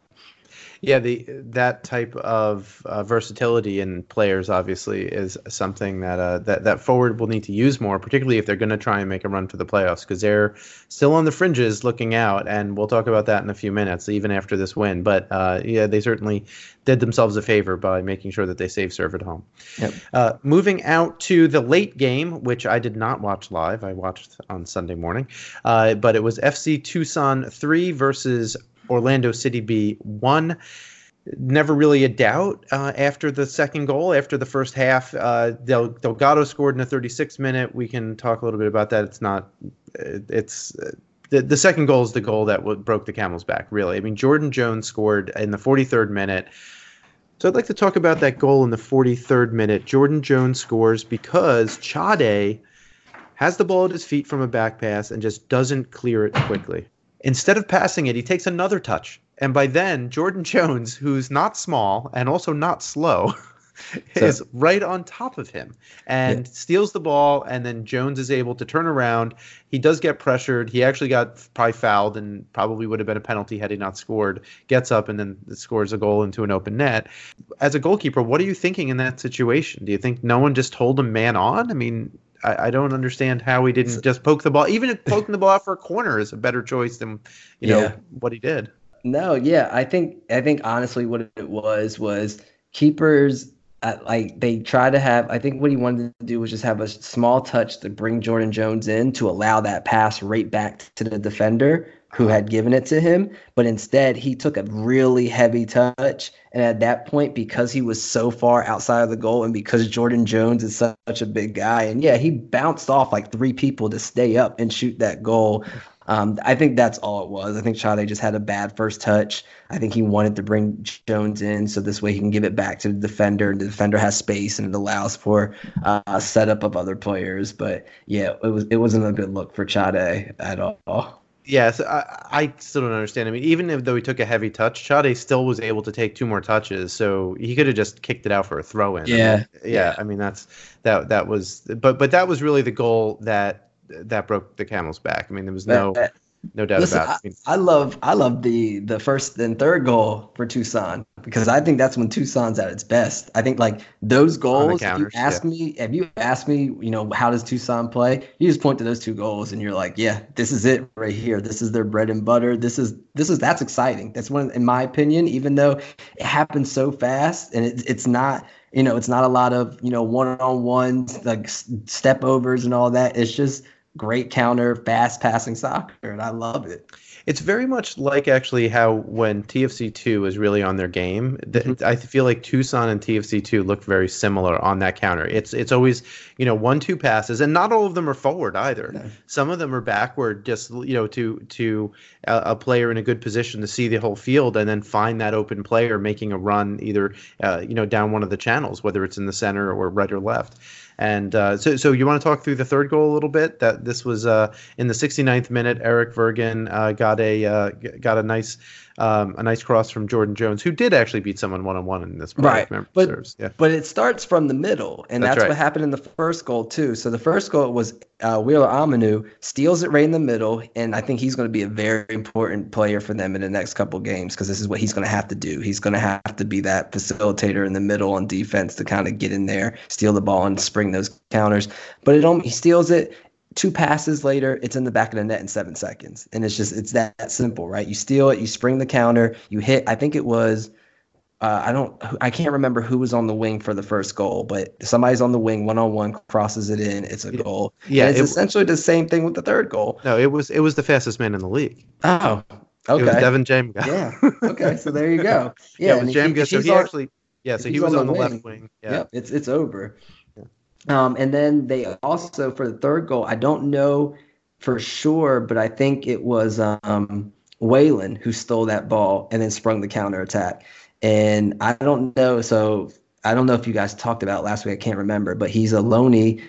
S1: Yeah, the that type of uh, versatility in players obviously is something that uh, that that forward will need to use more, particularly if they're going to try and make a run for the playoffs, because they're still on the fringes looking out, and we'll talk about that in a few minutes, even after this win. But uh, yeah, they certainly did themselves a favor by making sure that they save serve at home. Yep. Uh, moving out to the late game, which I did not watch live, I watched on Sunday morning, uh, but it was FC Tucson three versus Orlando City B one. Never really a doubt uh, after the second goal. After the first half, uh, Del- Delgado scored in the 36th minute. We can talk a little bit about that. It's not. It's the, the second goal is the goal that w- broke the camel's back. Really, I mean, Jordan Jones scored in the 43rd minute. So I'd like to talk about that goal in the 43rd minute. Jordan Jones scores because Chade has the ball at his feet from a back pass and just doesn't clear it quickly. Instead of passing it, he takes another touch. And by then, Jordan Jones, who's not small and also not slow, is so, right on top of him and yeah. steals the ball. And then Jones is able to turn around. He does get pressured. He actually got probably fouled and probably would have been a penalty had he not scored. Gets up and then scores a goal into an open net. As a goalkeeper, what are you thinking in that situation? Do you think no one just told him man on? I mean, I, I, don't understand how he didn't just poke the ball. Even if poking the ball out for a corner is a better choice than you yeah. know what he did.
S2: No, yeah, I think I think honestly what it was was keepers uh, like they try to have. I think what he wanted to do was just have a small touch to bring Jordan Jones in to allow that pass right back to the defender who had given it to him. But instead, he took a really heavy touch. And at that point, because he was so far outside of the goal and because Jordan Jones is such a big guy, and yeah, he bounced off like three people to stay up and shoot that goal. Um, I think that's all it was. I think Chade just had a bad first touch. I think he wanted to bring Jones in so this way he can give it back to the defender. And the defender has space and it allows for uh, a setup of other players. But yeah, it was it wasn't a good look for Chade at all.
S1: Yes, I, I, still don't understand. I mean, even if though he took a heavy touch, Chade still was able to take two more touches, so he could have just kicked it out for a throw in.
S2: Yeah,
S1: I mean, yeah, yeah. I mean, that's that that was, but but that was really the goal that that broke the camel's back. I mean, there was no no doubt Listen, about
S2: it. I, I, love I love the the first and third goal for Tucson because I think that's when Tucson's at its best. I think like those goals. Counters, if you ask yeah. me, if you ask me, you know, how does Tucson play? You just point to those two goals and you're like, yeah, this is it right here. This is their bread and butter. This is this is that's exciting. That's one, in my opinion, even though it happens so fast and it, it's not you know, it's not a lot of, you know, one on ones, like step overs and all that. It's just great counter, fast passing soccer, and I love it.
S1: It's very much like actually how when TFC two was really on their game, mm-hmm. I feel like Tucson and TFC two look very similar on that counter. It's it's always you know one two passes, and not all of them are forward either. No. Some of them are backward, just you know to to a, a, player in a good position to see the whole field, and then find that open player making a run either uh, you know down one of the channels, whether it's in the center or right or left. And uh, so, so you want to talk through the third goal a little bit? That this was uh, in the 69th minute. Eric Vergen uh, got a uh, got a nice um, a nice cross from Jordan Jones, who did actually beat someone one on one in this.
S2: Right, but yeah. but it starts from the middle, and that's, that's right. what happened in the first goal too. So the first goal was uh, Wheeler Aminu steals it right in the middle, and I think he's going to be a very important player for them in the next couple games because this is what he's going to have to do. He's going to have to be that facilitator in the middle on defense to kind of get in there, steal the ball, and spring those counters. But it he steals it two passes later, it's in the back of the net in seven seconds. And it's just, it's that, that simple, right? You steal it, you spring the counter, you hit, I think it was, uh, I don't, I can't remember who was on the wing for the first goal, but somebody's on the wing, one on one, crosses it in, it's a goal. Yeah, and it's it, essentially the same thing with the third goal.
S1: No, it was it was the fastest man in the league.
S2: Oh, okay. It
S1: was Devin Jamga.
S2: Yeah. Okay, so there you go.
S1: Yeah, yeah it was Jamga. So he actually, yeah, so he was on, on the, wing, left wing. Yeah,
S2: yep, it's it's over. Um, and then they also for the third goal, I don't know for sure, but I think it was um, who stole that ball and then sprung the counter attack. And I don't know, so I don't know if you guys talked about last week. I can't remember, but he's a loanee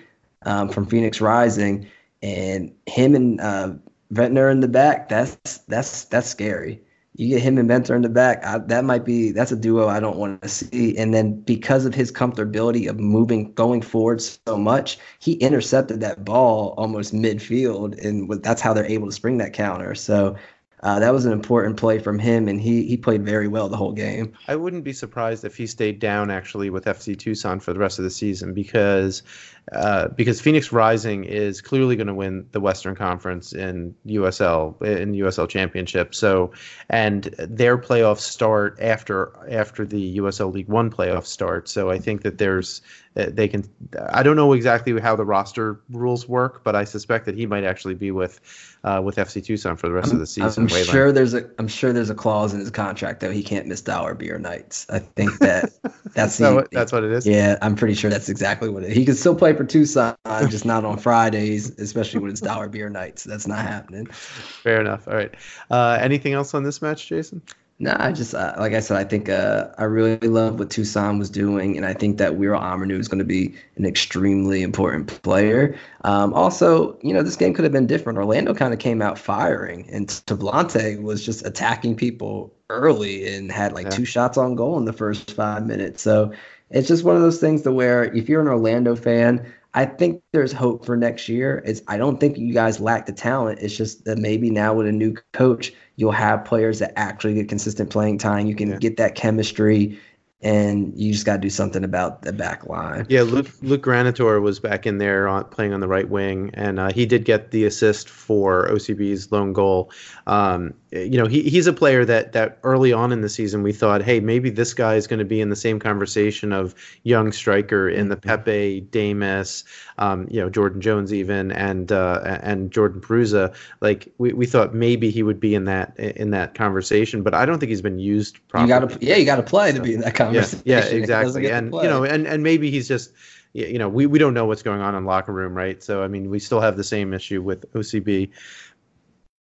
S2: um, from Phoenix Rising, and him and uh, Ventnor in the back. That's that's that's scary you get him and Ventnor in the back, I, that might be that's a duo I don't want to see. And then because of his comfortability of moving, going forward so much, he intercepted that ball almost midfield, and that's how they're able to spring that counter. So uh, that was an important play from him, and he he played very well the whole game.
S1: I wouldn't be surprised if he stayed down actually with FC Tucson for the rest of the season because uh, because Phoenix Rising is clearly going to win the Western Conference in USL in USL Championship. So and their playoffs start after after the USL League One playoffs start. So I think that there's uh, they can. I don't know exactly how the roster rules work, but I suspect that he might actually be with uh, with FC Tucson for the rest
S2: I'm,
S1: of the season.
S2: I'm sure there's a I'm sure there's a clause in his contract though he can't miss Dallerby beer nights. I think that that's
S1: the, what, that's what it is.
S2: Yeah, I'm pretty sure that's exactly what it. Is. He can still play for Tucson, just not on Fridays, especially when it's Dallerby beer nights. That's not happening.
S1: Fair enough. All right. Uh, anything else on this match, Jason?
S2: No, I just uh, like I said, I think uh, I really love what Tucson was doing, and I think that Weerle Amanu is going to be an extremely important player. Um, also, you know, this game could have been different. Orlando kind of came out firing, and Tablante was just attacking people early and had like yeah. two shots on goal in the first five minutes. So it's just one of those things to where if you're an Orlando fan, I think there's hope for next year. It's I don't think you guys lack the talent. It's just that maybe now with a new coach, you'll have players that actually get consistent playing time. You can yeah. get that chemistry and you just got to do something about the back line.
S1: Yeah, Luke Luke Granator was back in there on, playing on the right wing, and uh, he did get the assist for OCB's lone goal. Um, you know, he, he's a player that that early on in the season we thought, hey, maybe this guy is going to be in the same conversation of young striker in the mm-hmm. Pepi, Damus, um, you know, Jordan Jones even, and uh, and Jordan Perruzza. Like we, we thought maybe he would be in that in that conversation, but I don't think he's been used properly.
S2: You got to yeah, you got to play to be in that conversation.
S1: Yeah, yeah exactly, and you know, and and maybe he's just you know, we, we don't know what's going on in locker room, right? So I mean, we still have the same issue with OCB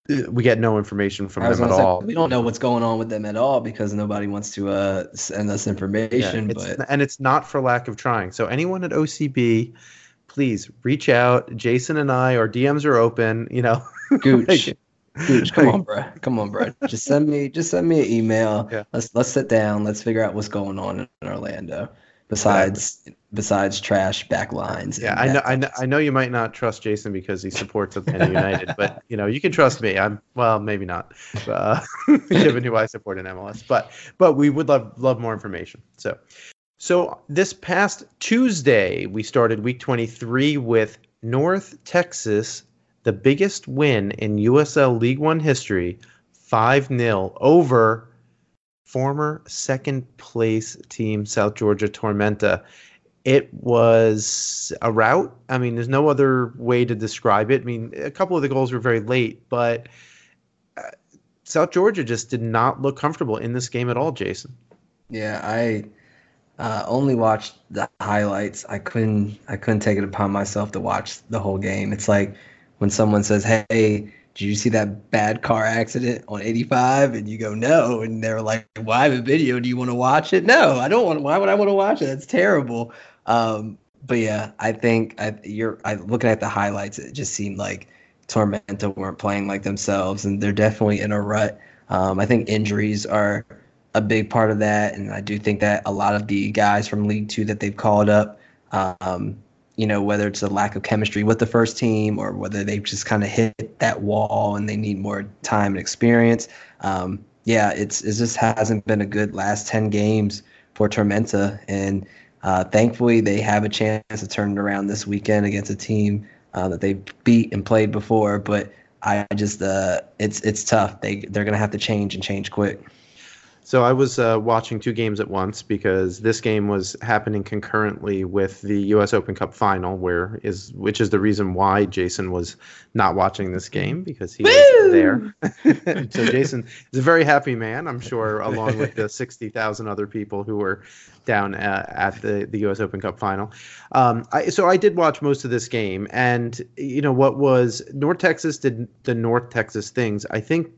S1: we get no information from them at say, all.
S2: We don't know what's going on with them at all because nobody wants to uh, send us information. Yeah,
S1: it's,
S2: but
S1: and it's not for lack of trying. So anyone at OCB, please reach out. Jason and I, our DMs are open. You know,
S2: Gooch, Gooch, come on, bro, come on, bro. Just send me, just send me an email. Yeah. Let's let's sit down. Let's figure out what's going on in Orlando besides besides trash back lines.
S1: Yeah, I know, I know, I know you might not trust Jason because he supports Atlanta United, but you know you can trust me. I'm well, maybe not, uh, given who I support in MLS. But but we would love love more information. So so this past Tuesday we started week 23 with North Texas, the biggest win in USL League One history, five 0 over former second place team South Georgia Tormenta. It was a rout. I mean, there's no other way to describe it. I mean, a couple of the goals were very late, but uh, South Georgia just did not look comfortable in this game at all, Jason.
S2: Yeah, I uh, only watched the highlights. I couldn't I couldn't take it upon myself to watch the whole game. It's like when someone says, "Hey, did you see that bad car accident on 85? And you go, no. And they're like, well, have a video. Do you want to watch it? No, I don't want. Why would I want to watch it? That's terrible. Um, but yeah, I think I, you're I, looking at the highlights. It just seemed like Tormenta weren't playing like themselves, and they're definitely in a rut. Um, I think injuries are a big part of that, and I do think that a lot of the guys from League Two that they've called up, um, you know, whether it's a lack of chemistry with the first team or whether they've just kind of hit that wall and they need more time and experience. Um, yeah, it's it just hasn't been a good last ten games for Tormenta, and uh, thankfully they have a chance to turn it around this weekend against a team uh, that they beat and played before. But I just uh, it's it's tough. They they're gonna have to change and change quick.
S1: So I was uh, watching two games at once because this game was happening concurrently with the U.S. Open Cup final, where is which is the reason why Jason was not watching this game because he Woo! was there. so Jason is a very happy man, I'm sure, along with the sixty thousand other people who were down uh, at the the U.S. Open Cup final. Um, I, so I did watch most of this game, and you know what was North Texas did the North Texas things. I think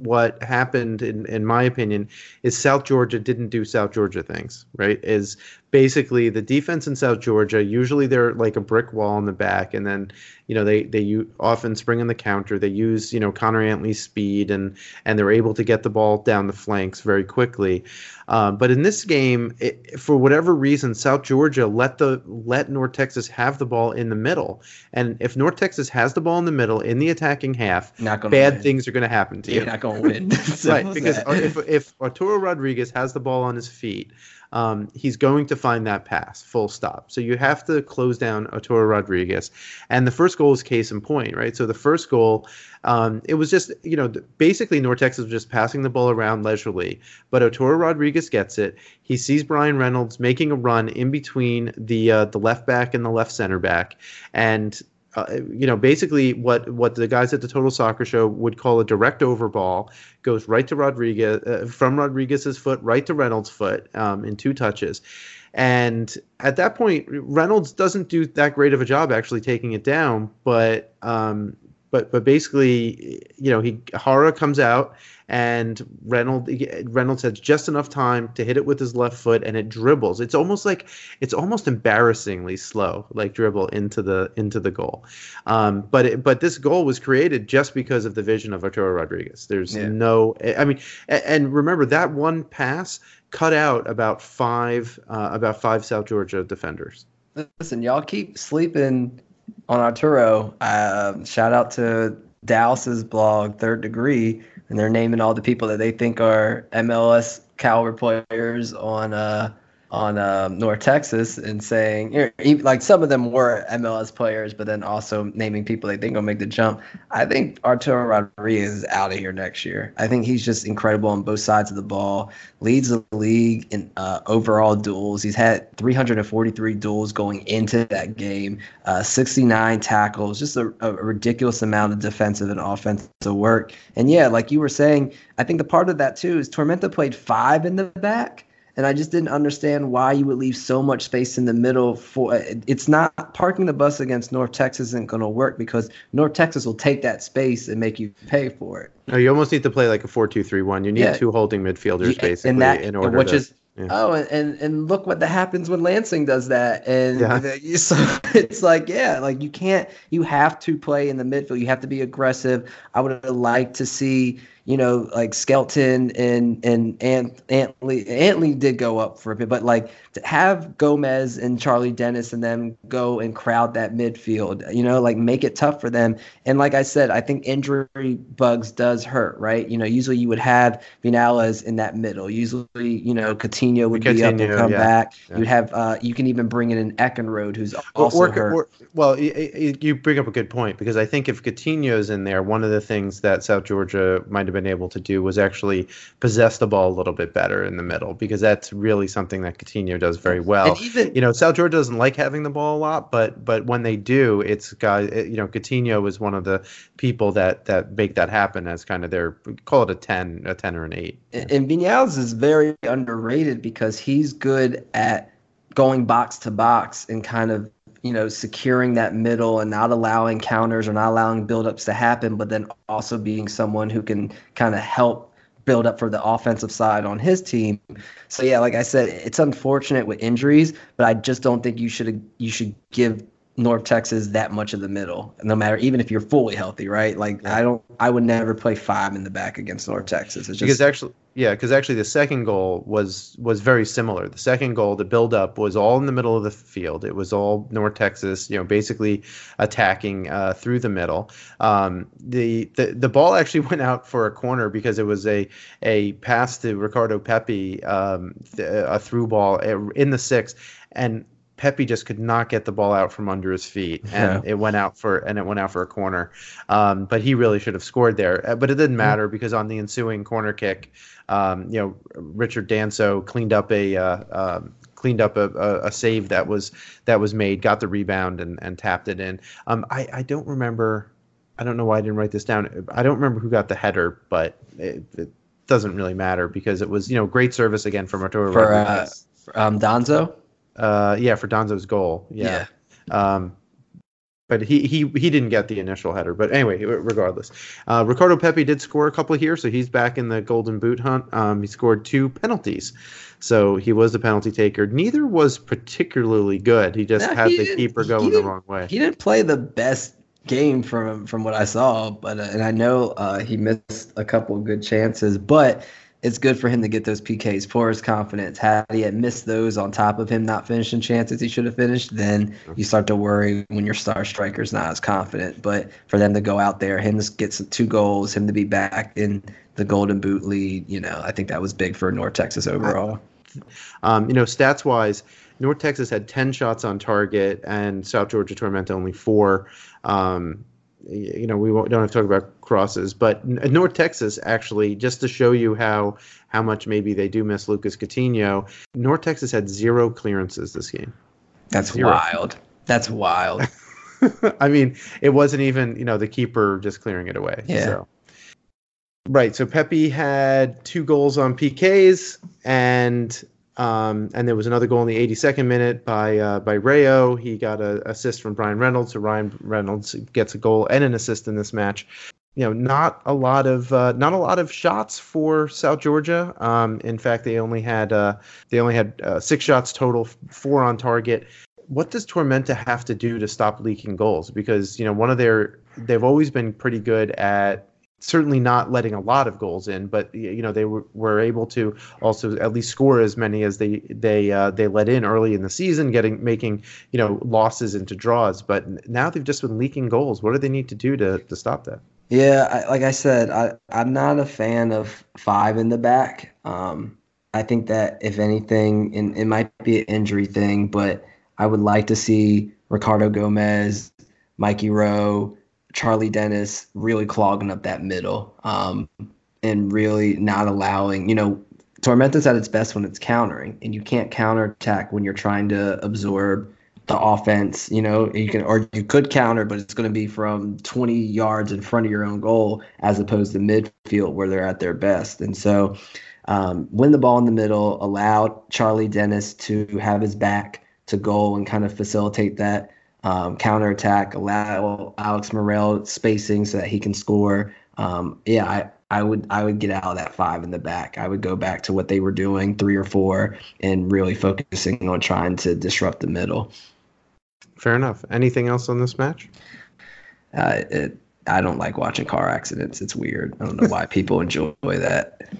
S1: what happened in, in my opinion is south georgia didn't do south georgia things right? Is basically the defense in South Georgia usually they're like a brick wall in the back, and then you know they they u- often spring in the counter. They use you know Connor Antley's speed and and they're able to get the ball down the flanks very quickly. Uh, but in this game, it, for whatever reason, South Georgia let the let North Texas have the ball in the middle, and if North Texas has the ball in the middle in the attacking half, bad
S2: win.
S1: things are going to happen to you.
S2: You're not going to win.
S1: right, because if if Arturo Rodriguez has the ball on his feet um, he's going to find that pass, full stop. So you have to close down Arturo Rodriguez. And the first goal is case in point, right? So the first goal, um, it was just, you know, basically North Texas was just passing the ball around leisurely. But Arturo Rodriguez gets it. He sees Brian Reynolds making a run in between the uh, the left back and the left center back, and uh, you know, basically what what the guys at the Total Soccer Show would call a direct overball goes right to Rodriguez uh, from Rodriguez's foot right to Reynolds' foot um, in two touches. And at that point, Reynolds doesn't do that great of a job actually taking it down, but um, but but basically, you know, he Jara comes out and Reynolds Reynolds has just enough time to hit it with his left foot and it dribbles. It's almost like it's almost embarrassingly slow, like dribble into the into the goal. Um, but it, but this goal was created just because of the vision of Arturo Rodriguez. There's yeah. no, I mean, and remember that one pass cut out about five uh, about five South Georgia defenders.
S2: Listen, y'all keep sleeping on Arturo, uh, shout out to Dallas's blog, Third Degree, and they're naming all the people that they think are MLS caliber players on uh, on um, North Texas and saying, you know, like some of them were MLS players, but then also naming people they think will make the jump. I think Arturo Rodriguez is out of here next year. I think he's just incredible on both sides of the ball. Leads the league in uh, overall duels. He's had 343 duels going into that game, uh, 69 tackles, just a, a ridiculous amount of defensive and offensive work. And yeah, like you were saying, I think the part of that too is Tormenta played five in the back and I just didn't understand why you would leave so much space in the middle for it's not parking the bus against North Texas isn't going to work because North Texas will take that space and make you pay for it.
S1: No, you almost need to play like a four-two-three-one. You need yeah. two holding midfielders yeah, basically
S2: that,
S1: in order
S2: which
S1: to,
S2: is yeah. Oh, and, and look what that happens when Lansing does that, and yeah. so it's like yeah, like you can't, you have to play in the midfield. You have to be aggressive. I would like to see you know, like Skelton and and Ant, Antley. Antley did go up for a bit, but like to have Gomez and Charlie Dennis and them go and crowd that midfield, you know, like make it tough for them. And like I said, I think injury bugs does hurt, right? You know, usually you would have Vinales in that middle. Usually, you know, Coutinho would Coutinho, be up and come yeah. back. Yeah. You'd have uh, you can even bring in an Eckenrode who's also or, hurt. Or,
S1: well, you bring up a good point because I think if Coutinho's in there, one of the things that South Georgia might have been able to do was actually possess the ball a little bit better in the middle because that's really something that Coutinho does very well. And even you know, South Georgia doesn't like having the ball a lot, but but when they do, it's guys. You know, Coutinho is one of the people that that make that happen as kind of their call it a ten, a ten or an eight.
S2: And, and Vinales is very underrated because he's good at going box to box and kind of you know, securing that middle and not allowing counters or not allowing buildups to happen, but then also being someone who can kind of help build up for the offensive side on his team. So yeah, like I said, it's unfortunate with injuries, but I just don't think you should you should give North Texas that much of the middle, no matter even if you're fully healthy, right? Like yeah. I don't, I would never play five in the back against North Texas.
S1: It's just because actually, yeah, because actually the second goal was was very similar. The second goal, the build up was all in the middle of the field. It was all North Texas, you know, basically attacking uh, through the middle. Um, the, the the ball actually went out for a corner because it was a a pass to Ricardo Pepi, um, a through ball uh, in the six, and Pepi just could not get the ball out from under his feet, and yeah. it went out for and it went out for a corner. Um, but he really should have scored there. Uh, but it didn't matter because on the ensuing corner kick, um, you know, Richard Danso cleaned up a uh, um, cleaned up a, a, a, save that was that was made, got the rebound and, and tapped it in. Um, I I don't remember. I don't know why I didn't write this down. I don't remember who got the header, but it, it doesn't really matter because it was you know great service again from Arturo
S2: for uh, um, Danso.
S1: Uh, yeah, for Danso's goal. Yeah. yeah. Um, but he he he didn't get the initial header. But anyway, regardless, uh, Ricardo Pepi did score a couple here, so he's back in the Golden Boot hunt. Um, he scored two penalties, so he was the penalty taker. Neither was particularly good. He just had he the keeper going the wrong way.
S2: He didn't play the best game from from what I saw, but uh, and I know uh, he missed a couple of good chances, but it's good for him to get those PKs for his confidence. Had he had missed those on top of him not finishing chances he should have finished, then you start to worry when your star striker's not as confident. But for them to go out there, him to get some two goals, him to be back in the Golden Boot lead, you know, I think that was big for North Texas overall.
S1: Um, you know, stats wise, North Texas had 10 shots on target and South Georgia Tormenta only four. Um, you know, we don't have to talk about crosses, but North Texas actually, just to show you how how much maybe they do miss Lucas Coutinho, North Texas had zero clearances this game.
S2: That's zero. wild. That's wild.
S1: I mean, it wasn't even you know the keeper just clearing it away.
S2: Yeah. So.
S1: Right. So Pepi had two goals on PKs, and um, and there was another goal in the 82nd minute by uh, by Rayo. He got an assist from Brian Reynolds. So Ryan Reynolds gets a goal and an assist in this match. You know, not a lot of uh, not a lot of shots for South Georgia. Um, in fact, they only had uh, they only had uh, six shots total, four on target. What does Tormenta have to do to stop leaking goals? Because you know, one of their they've always been pretty good at certainly not letting a lot of goals in, but you know they were, were able to also at least score as many as they they uh, they let in early in the season, getting making you know losses into draws. But now they've just been leaking goals. What do they need to do to to stop that?
S2: Yeah, I, like I said, I I'm not a fan of five in the back. Um, I think that if anything, and it might be an injury thing, but I would like to see Ricardo Gomez, Mikey Rowe Charlie Dennis really clogging up that middle um, and really not allowing, you know, Tormenta's at its best when it's countering, and you can't counterattack when you're trying to absorb the offense. You know, you can or you could counter, but it's going to be from 20 yards in front of your own goal as opposed to midfield where they're at their best. And so, um, win the ball in the middle, allow Charlie Dennis to have his back to goal and kind of facilitate that um, counterattack, allow Alex Morrell spacing so that he can score. Um, yeah, I, I would I would get out of that five in the back. I would go back to what they were doing, three or four, and really focusing on trying to disrupt the middle.
S1: Fair enough. Anything else on this match?
S2: Uh, it, I don't like watching car accidents. It's weird. I don't know why people enjoy that.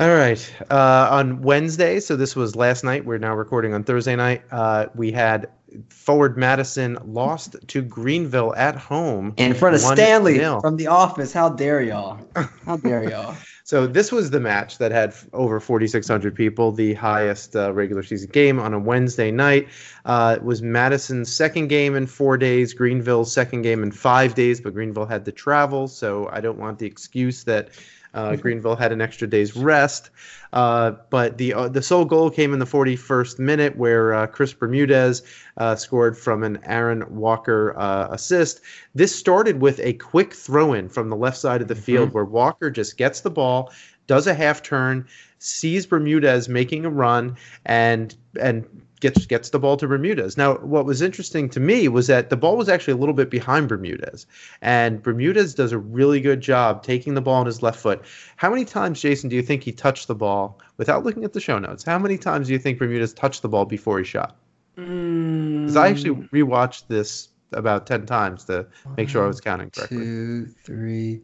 S1: All right. Uh, on Wednesday, so this was last night. We're now recording on Thursday night. Uh, we had Forward Madison lost to Greenville at home
S2: in front of Stanley from the office. How dare y'all? How dare y'all?
S1: so this was the match that had over 4,600 people, the highest uh, regular season game on a Wednesday night. Uh, it was Madison's second game in four days, Greenville's second game in five days, but Greenville had to travel, so I don't want the excuse that uh, Greenville had an extra day's rest. Uh, but the uh, the sole goal came in the 41st minute, where uh, Chris Bermudez uh, scored from an Aaron Walker uh, assist. This started with a quick throw in from the left side of the mm-hmm. field, where Walker just gets the ball, does a half turn, sees Bermudez making a run, and and gets gets the ball to Bermudez. Now, what was interesting to me was that the ball was actually a little bit behind Bermudez, and Bermudez does a really good job taking the ball on his left foot. How many times, Jason, do you think he touched the ball without looking at the show notes? How many times do you think Bermudez touched the ball before he shot? Because mm. I actually rewatched this about ten times to make sure I was counting correctly.
S2: Two, three.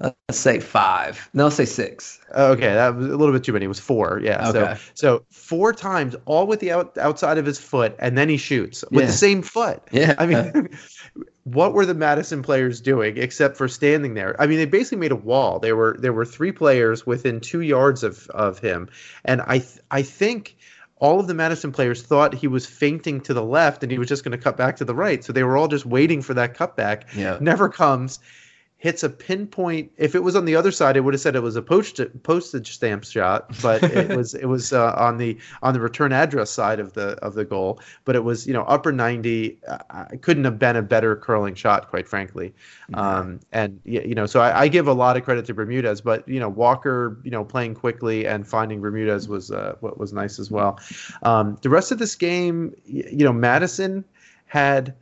S2: Let's say five. No, let's say six.
S1: Okay, that was a little bit too many. It was four. Yeah. Okay. So, so four times, all with the out, outside of his foot, and then he shoots with yeah. the same foot.
S2: Yeah.
S1: I mean, what were the Madison players doing except for standing there? I mean, they basically made a wall. There were there were three players within two yards of of him, and I th- I think all of the Madison players thought he was feinting to the left and he was just going to cut back to the right. So they were all just waiting for that cutback.
S2: Yeah.
S1: Never comes hits a pinpoint. If it was on the other side, it would have said it was a postage postage stamp shot, but it was it was uh, on the on the return address side of the of the goal. But it was you know upper ninety. Uh, couldn't have been a better curling shot, quite frankly. Um, and you know, so I, I, give a lot of credit to Bermudez, but you know Walker, you know, playing quickly and finding Bermudez was uh, what was nice as well. Um, the rest of this game, you know, Madison had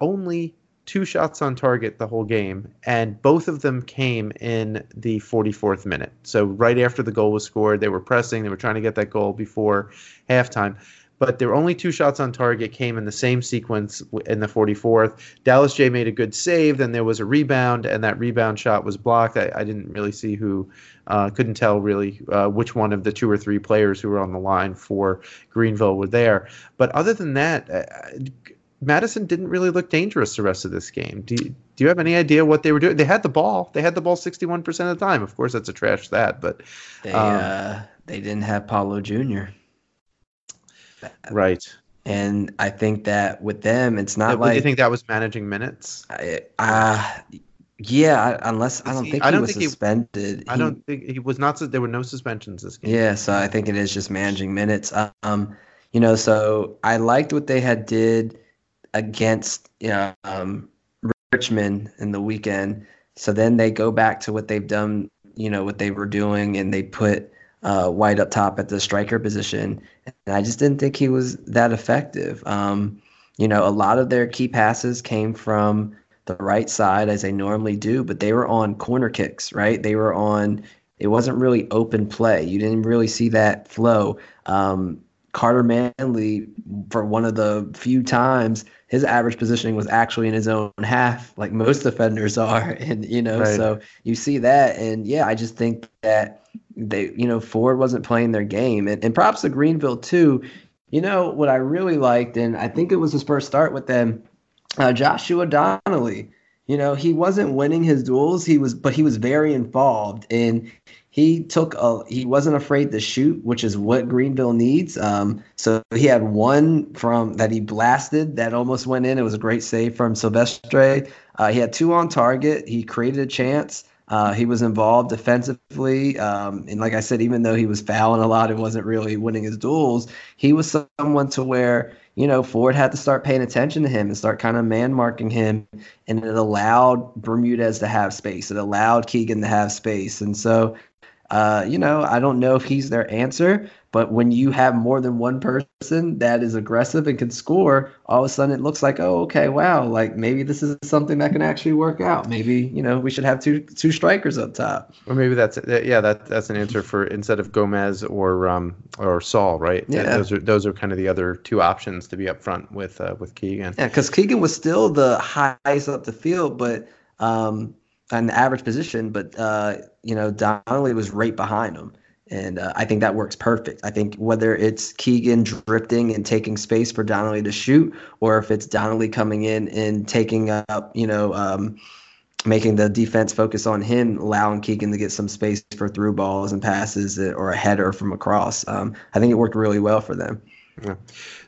S1: only two shots on target the whole game, and both of them came in the 44th minute. So right after the goal was scored, they were pressing, they were trying to get that goal before halftime. But were only two shots on target came in the same sequence in the 44th. Dallas Jaye made a good save, then there was a rebound, and that rebound shot was blocked. I, I didn't really see who, uh, couldn't tell really uh, which one of the two or three players who were on the line for Greenville were there. But other than that, uh, Madison didn't really look dangerous the rest of this game. Do you, do you have any idea what they were doing? They had the ball. They had the ball 61% of the time. Of course, that's a trash stat, but
S2: they um, uh, they didn't have Paulo Jr.
S1: Right.
S2: And I think that with them, it's not like.
S1: Do you think that was managing minutes?
S2: Uh, yeah, unless I don't think he, I don't was think suspended.
S1: He, I don't think he was not. There were no suspensions this game.
S2: Yeah, so I think it is just managing minutes. Um, you know, so I liked what they had did against you know, um, Richmond in the weekend. So then they go back to what they've done, you know, what they were doing, and they put uh, White up top at the striker position. And I just didn't think he was that effective. Um, you know, a lot of their key passes came from the right side as they normally do, but they were on corner kicks, right? They were on, it wasn't really open play. You didn't really see that flow. Um, Carter Manley, for one of the few times, his average positioning was actually in his own half, like most defenders are. And, you know, right. so you see that. And yeah, I just think that they, you know, Ford wasn't playing their game. And, and props to Greenville, too. You know, what I really liked, and I think it was his first start with them, uh, Joshua Donnelly. You know, he wasn't winning his duels, he was, but he was very involved. And he took a he wasn't afraid to shoot, which is what Greenville needs. Um, so he had one from that he blasted that almost went in. It was a great save from Silvestre. Uh, he had two on target. He created a chance. Uh, he was involved defensively, um, and like I said, even though he was fouling a lot and wasn't really winning his duels, he was someone to where you know Ford had to start paying attention to him and start kind of man marking him, and it allowed Bermudez to have space. It allowed Keegan to have space, and so uh, you know, I don't know if he's their answer, but when you have more than one person that is aggressive and can score, all of a sudden it looks like, oh, okay, wow, like maybe this is something that can actually work out. Maybe you know we should have two two strikers up top.
S1: Or maybe that's yeah, that that's an answer for instead of Gomez or um or Saul, right?
S2: Yeah,
S1: those are those are kind of the other two options to be up front with uh, with Keegan.
S2: Yeah, because Keegan was still the highest up the field, but um an average position, but uh, you know Donnelly was right behind him, and uh, I think that works perfect. I think whether it's Keegan drifting and taking space for Donnelly to shoot, or if it's Donnelly coming in and taking up, you know, um, making the defense focus on him, allowing Keegan to get some space for through balls and passes or a header from across. Um, I think it worked really well for them.
S1: Yeah.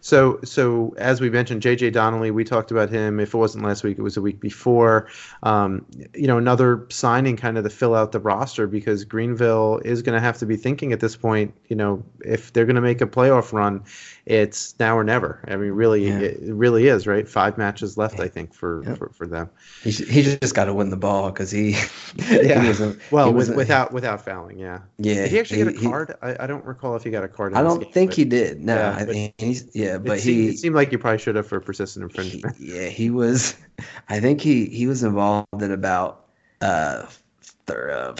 S1: So, so as we mentioned, J.J. Donnelly, we talked about him. If it wasn't last week, it was a week before. Um, you know, another signing kind of to fill out the roster because Greenville is going to have to be thinking at this point. You know, if they're going to make a playoff run, it's now or never. I mean, really, yeah. it, really is right. Five matches left, I think, for for, for them.
S2: He he just got to win the ball because he
S1: yeah. he well, he without without fouling, yeah.
S2: Yeah.
S1: Did he actually get a card? I, I don't recall if he got a card.
S2: I don't game, think he did. No, yeah, I think he's yeah, but
S1: it
S2: he
S1: seemed, it seemed like you probably should have for persistent infringement.
S2: yeah, he was. I think he he was involved in about uh Uh,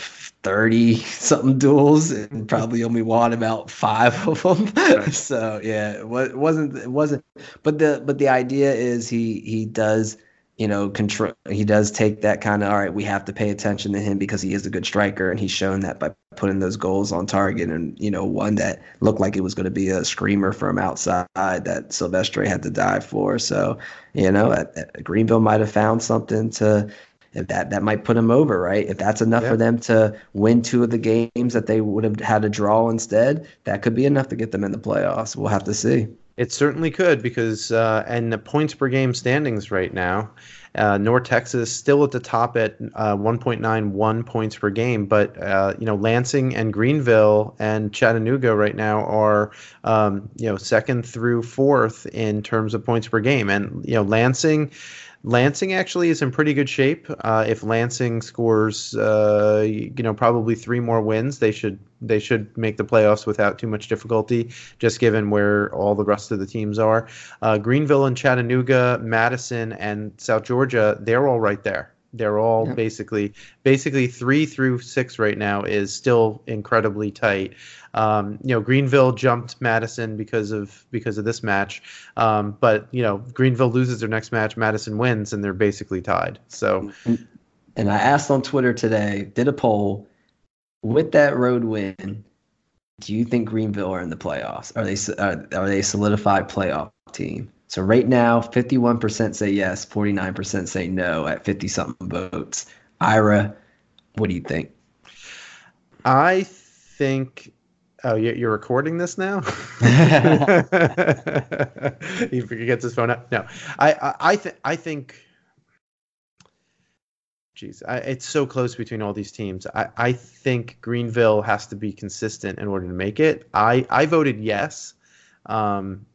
S2: 30 something duels and mm-hmm. probably only won about five of them. Right. so yeah, it wasn't, it wasn't, but the, but the idea is he, he does, you know, control, he does take that kind of, all right, we have to pay attention to him because he is a good striker. And he's shown that by putting those goals on target and, you know, one that looked like it was going to be a screamer from outside that Silvestre had to dive for. So, you know, Greenville might have found something to, if that that might put them over, right? If that's enough yeah. for them to win two of the games that they would have had a draw instead, that could be enough to get them in the playoffs. We'll have to see.
S1: It certainly could because uh, and the points per game standings right now, uh, North Texas still at the top at uh, 1.91 points per game, but uh, you know Lansing and Greenville and Chattanooga right now are um, you know second through fourth in terms of points per game, and you know Lansing Lansing actually is in pretty good shape. Uh, if Lansing scores, uh, you know, probably three more wins, they should they should make the playoffs without too much difficulty, just given where all the rest of the teams are. Uh, Greenville and Chattanooga, Madison and South Georgia, they're all right there. They're all yep. basically basically three through six right now is still incredibly tight. Um, you know, Greenville jumped Madison because of because of this match, um, but you know, Greenville loses their next match, Madison wins, and they're basically tied. So,
S2: and I asked on Twitter today, did a poll with that road win. Do you think Greenville are in the playoffs? Are they are, are they solidified playoff team? So right now, 51% say yes, 49% say no at 50 something votes. Ira, what do you think?
S1: I think. Oh, you're recording this now. he gets his phone out. No, I, I, I think, I think. Jeez, I, it's so close between all these teams. I, I think Greenville has to be consistent in order to make it. I, I voted yes. Um,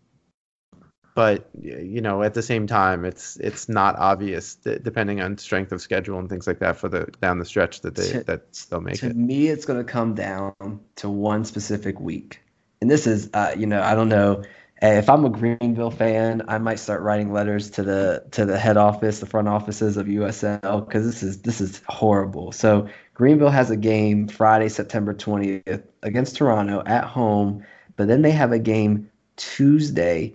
S1: but you know at the same time it's it's not obvious depending on strength of schedule and things like that for the down the stretch that they to, that they'll make
S2: to
S1: it.
S2: me it's going to come down to one specific week and this is uh, you know i don't know if i'm a greenville fan i might start writing letters to the to the head office the front offices of usl because this is this is horrible so greenville has a game friday september 20th against toronto at home but then they have a game tuesday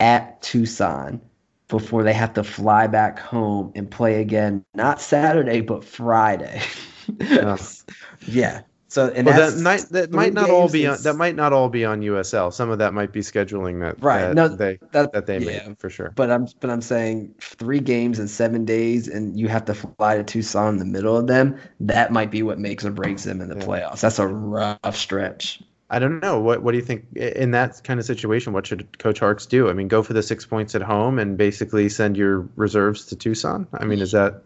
S2: at Tucson before they have to fly back home and play again, not Saturday, but Friday. yeah. So and
S1: well, that might that might not all be on that might not all be on USL. Some of that might be scheduling that right. That no, they that, that they yeah. make for sure.
S2: But I'm but I'm saying three games in seven days, and you have to fly to Tucson in the middle of them. That might be what makes or breaks them in the yeah. playoffs. That's a rough stretch.
S1: I don't know. What what do you think in that kind of situation? What should Coach Harkes do? I mean, go for the six points at home and basically send your reserves to Tucson. I mean, is that?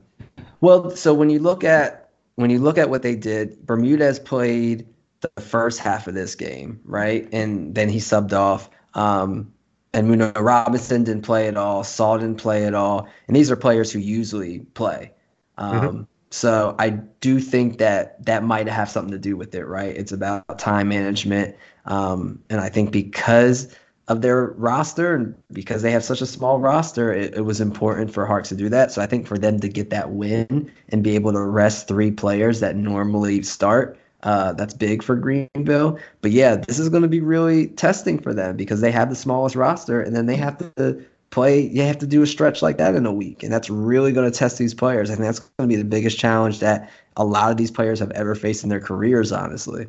S2: Well, so when you look at when you look at what they did, Bermudez played the first half of this game, right, and then he subbed off. Um, and Muno Robinson didn't play at all. Saul didn't play at all. And these are players who usually play. Mm-hmm. Um, mm-hmm. So I do think that that might have something to do with it, right? It's about time management, um, and I think because of their roster and because they have such a small roster, it, it, was important for Harkes to do that. So I think for them to get that win and be able to rest three players that normally start, uh, that's big for Greenville. But yeah, this is going to be really testing for them because they have the smallest roster, and then they have to play you have to do a stretch like that in a week and that's really going to test these players i think that's going to be the biggest challenge that a lot of these players have ever faced in their careers honestly.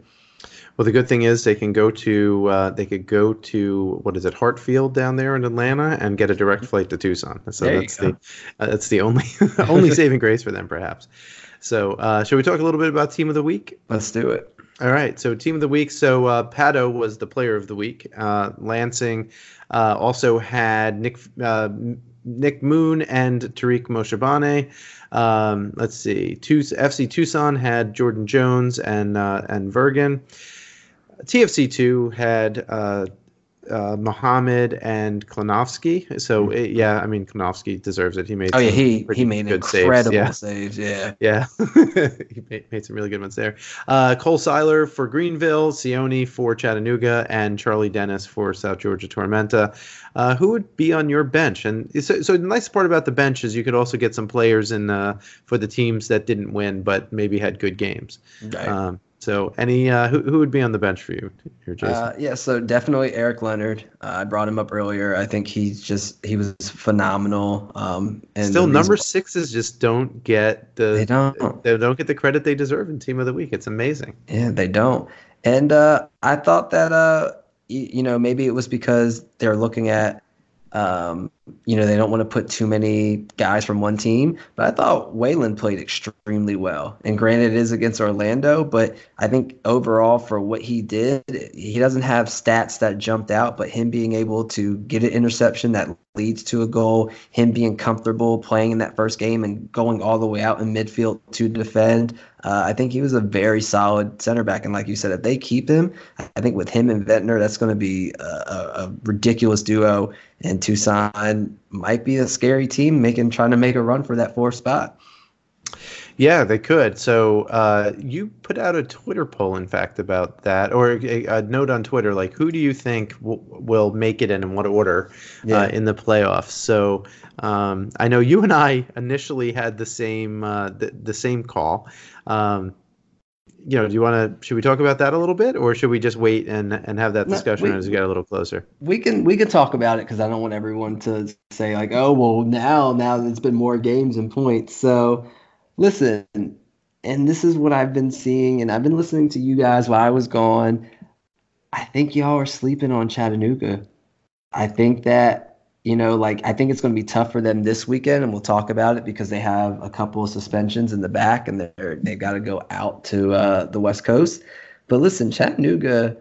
S1: Well the good thing is they can go to uh, they could go to what is it Hartsfield down there in atlanta and get a direct flight to tucson. So there that's the uh, that's the only only saving grace for them perhaps. So uh, shall we talk a little bit about team of the week?
S2: Let's do it
S1: all right, so team of the week. So uh, Pato was the player of the week. Uh, Lansing uh, also had Nick uh, Nick Moon and Tariq Moshabane. Um, let's see, FC Tucson had Jordan Jones and uh, and Vergen. TFC two had uh, Muhammad and Klonovsky. So hmm. it, yeah, I mean Klonovsky deserves it. He made
S2: oh yeah he he made incredible saves. Yeah
S1: yeah, he made, made, some really good ones there. Uh, Cole Seiler for Greenville, Sione for Chattanooga, and Charlie Dennis for South Georgia Tormenta. Uh, who would be on your bench? And so, so the nice part about the bench is you could also get some players in uh, for the teams that didn't win but maybe had good games. Right. Um, so, any uh, who who would be on the bench for you here, Jason?
S2: Uh, yeah, so definitely Eric Leonard. Uh, I brought him up earlier. I think he's just he was phenomenal. Um,
S1: and still, number sixes just don't get the they don't they don't get the credit they deserve in Team of the Week. It's amazing.
S2: Yeah, they don't. And uh, I thought that uh, you, you know maybe it was because they're looking at um, you know, they don't want to put too many guys from one team, but I thought Wayland played extremely well. And granted, it is against Orlando, but I think overall for what he did, he doesn't have stats that jumped out, but him being able to get an interception that leads to a goal, him being comfortable playing in that first game and going all the way out in midfield to defend, Uh, I think he was a very solid center back, and like you said, if they keep him, I think with him and Ventnor, that's going to be a, a, ridiculous duo. And Tucson might be a scary team, making trying to make a run for that fourth spot.
S1: Yeah, they could. So uh, you put out a Twitter poll, in fact, about that, or a, a note on Twitter, like who do you think w- will make it and in what order uh, yeah. uh, in the playoffs? So um, I know you and I initially had the same uh, the, the same call. Um, you know, do you want to? Should we talk about that a little bit, or should we just wait and and have that discussion no, we, as we get a little closer?
S2: We can we can talk about it because I don't want everyone to say like, oh well, now now it's been more games and points. So listen, and this is what I've been seeing, and I've been listening to you guys while I was gone. I think y'all are sleeping on Chattanooga. I think that you know, like I think it's going to be tough for them this weekend, and we'll talk about it because they have a couple of suspensions in the back, and they're they've got to go out to uh, the West Coast. But listen, Chattanooga,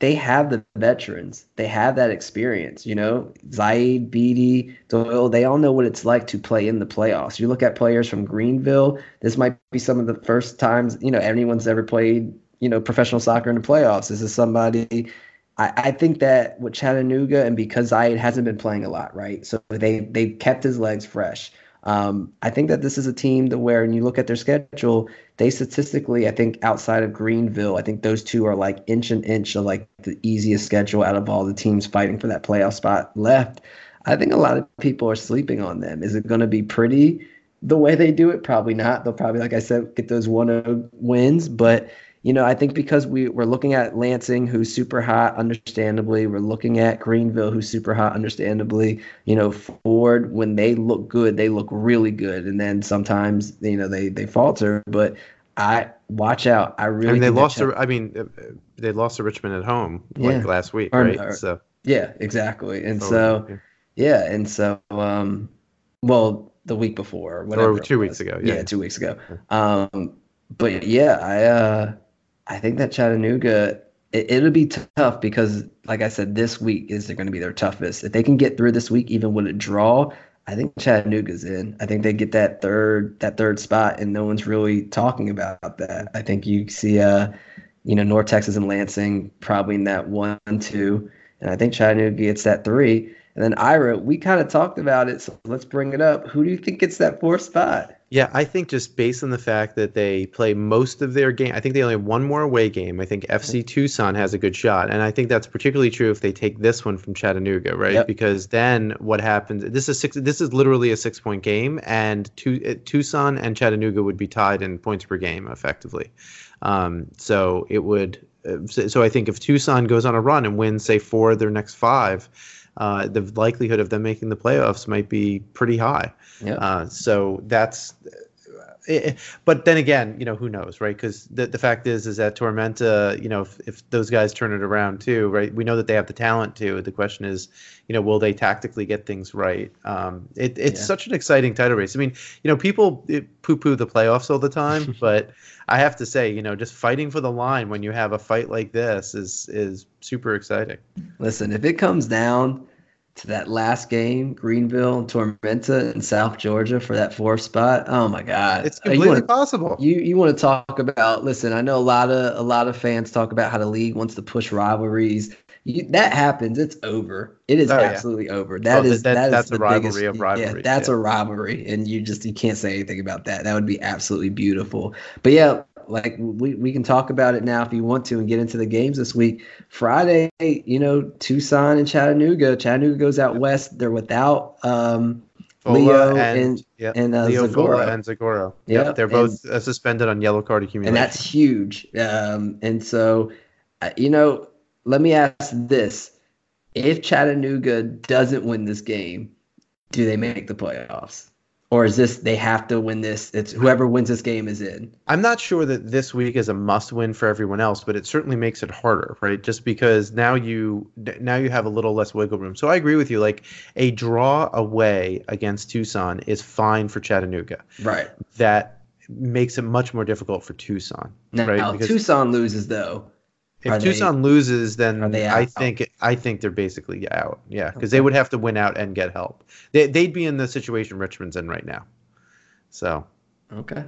S2: they have the veterans, they have that experience. You know, Zaid, Beatty, Doyle, they all know what it's like to play in the playoffs. You look at players from Greenville. This might be some of the first times you know anyone's ever played you know professional soccer in the playoffs. This is somebody I, I think that with Chattanooga and because Zaid hasn't been playing a lot, right? So they they kept his legs fresh. Um, I think that this is a team that where when you look at their schedule, they statistically, I think outside of Greenville, I think those two are like inch and inch of like the easiest schedule out of all the teams fighting for that playoff spot left. I think a lot of people are sleeping on them. Is it going to be pretty the way they do it? Probably not. They'll probably, like I said, get those one wins, but you know, I think because we, we're looking at Lansing, who's super hot, understandably. We're looking at Greenville, who's super hot, understandably. You know, Ford, when they look good, they look really good. And then sometimes, you know, they, they falter. But I watch out. I really. I
S1: mean, they lost. To, I mean, uh, they lost to Richmond at home like last week, or, right? Or,
S2: so. Yeah, exactly. And oh, so, yeah. yeah, and so, um, well, the week before, whatever.
S1: Or two weeks ago.
S2: Yeah. yeah, two weeks ago. Um, but yeah, I. uh I think that Chattanooga it, will be tough because, like I said, this week is going to be their toughest. If they can get through this week, even with a draw, I think Chattanooga's in. I think they get that third that third spot, and no one's really talking about that. I think you see, uh, you know, North Texas and Lansing probably in that one two, and I think Chattanooga gets that three. And then Ira, we kind of talked about it, so let's bring it up. Who do you think gets that fourth spot?
S1: Yeah, I think just based on the fact that they play most of their game, I think they only have one more away game. I think FC Tucson has a good shot, and I think that's particularly true if they take this one from Chattanooga, right? Yep. Because then what happens? This is six. This is literally a six-point game, and uh, Tucson and Chattanooga would be tied in points per game effectively. Um, so it would. Uh, so I think if Tucson goes on a run and wins, say four of their next five uh, the likelihood of them making the playoffs might be pretty high. Yeah. Uh, so that's. It, eh, eh, but then again, you know, who knows, right? Because the, the fact is, is that Tormenta, you know, if, if those guys turn it around too, right? We know that they have the talent to. The question is, you know, will they tactically get things right? Um, it, it's yeah. such an exciting title race. I mean, you know, people poo-poo the playoffs all the time, but I have to say, you know, just fighting for the line when you have a fight like this is is super exciting.
S2: Listen, if it comes down to that last game, Greenville and Tormenta in South Georgia for that fourth spot. Oh my God,
S1: it's uh, completely wanna, possible.
S2: You you want to talk about? Listen, I know a lot of a lot of fans talk about how the league wants to push rivalries. You, that happens, it's over. It is oh, absolutely yeah. over. That well, is that, that that's is the rivalry biggest, of rivalry. Yeah, that's yeah. a rivalry, and you just you can't say anything about that. That would be absolutely beautiful. But yeah, like we, we can talk about it now if you want to and get into the games this week. Friday, you know, Tucson and Chattanooga. Chattanooga goes out west. They're without um, Leo and and, yep. and uh,
S1: Leo Zagoro. and Zagoro. Yeah, yep. they're both and, uh, suspended on yellow card accumulation,
S2: and that's huge. Um, and so, uh, you know, let me ask this: If Chattanooga doesn't win this game, do they make the playoffs? Or is this they have to win this? It's whoever wins this game is in.
S1: I'm not sure that this week is a must win for everyone else but it certainly makes it harder right? Just because now you now you have a little less wiggle room. So i agree with you. Like a draw away against tucson is fine for chattanooga.
S2: Right.
S1: That makes it much more difficult for tucson
S2: now,
S1: right?
S2: Because tucson loses though
S1: if are Tucson they, loses, then I think I think they're basically out. Yeah, because okay. they would have to win out and get help. They, they'd be in the situation Richmond's in right now. So.
S2: Okay.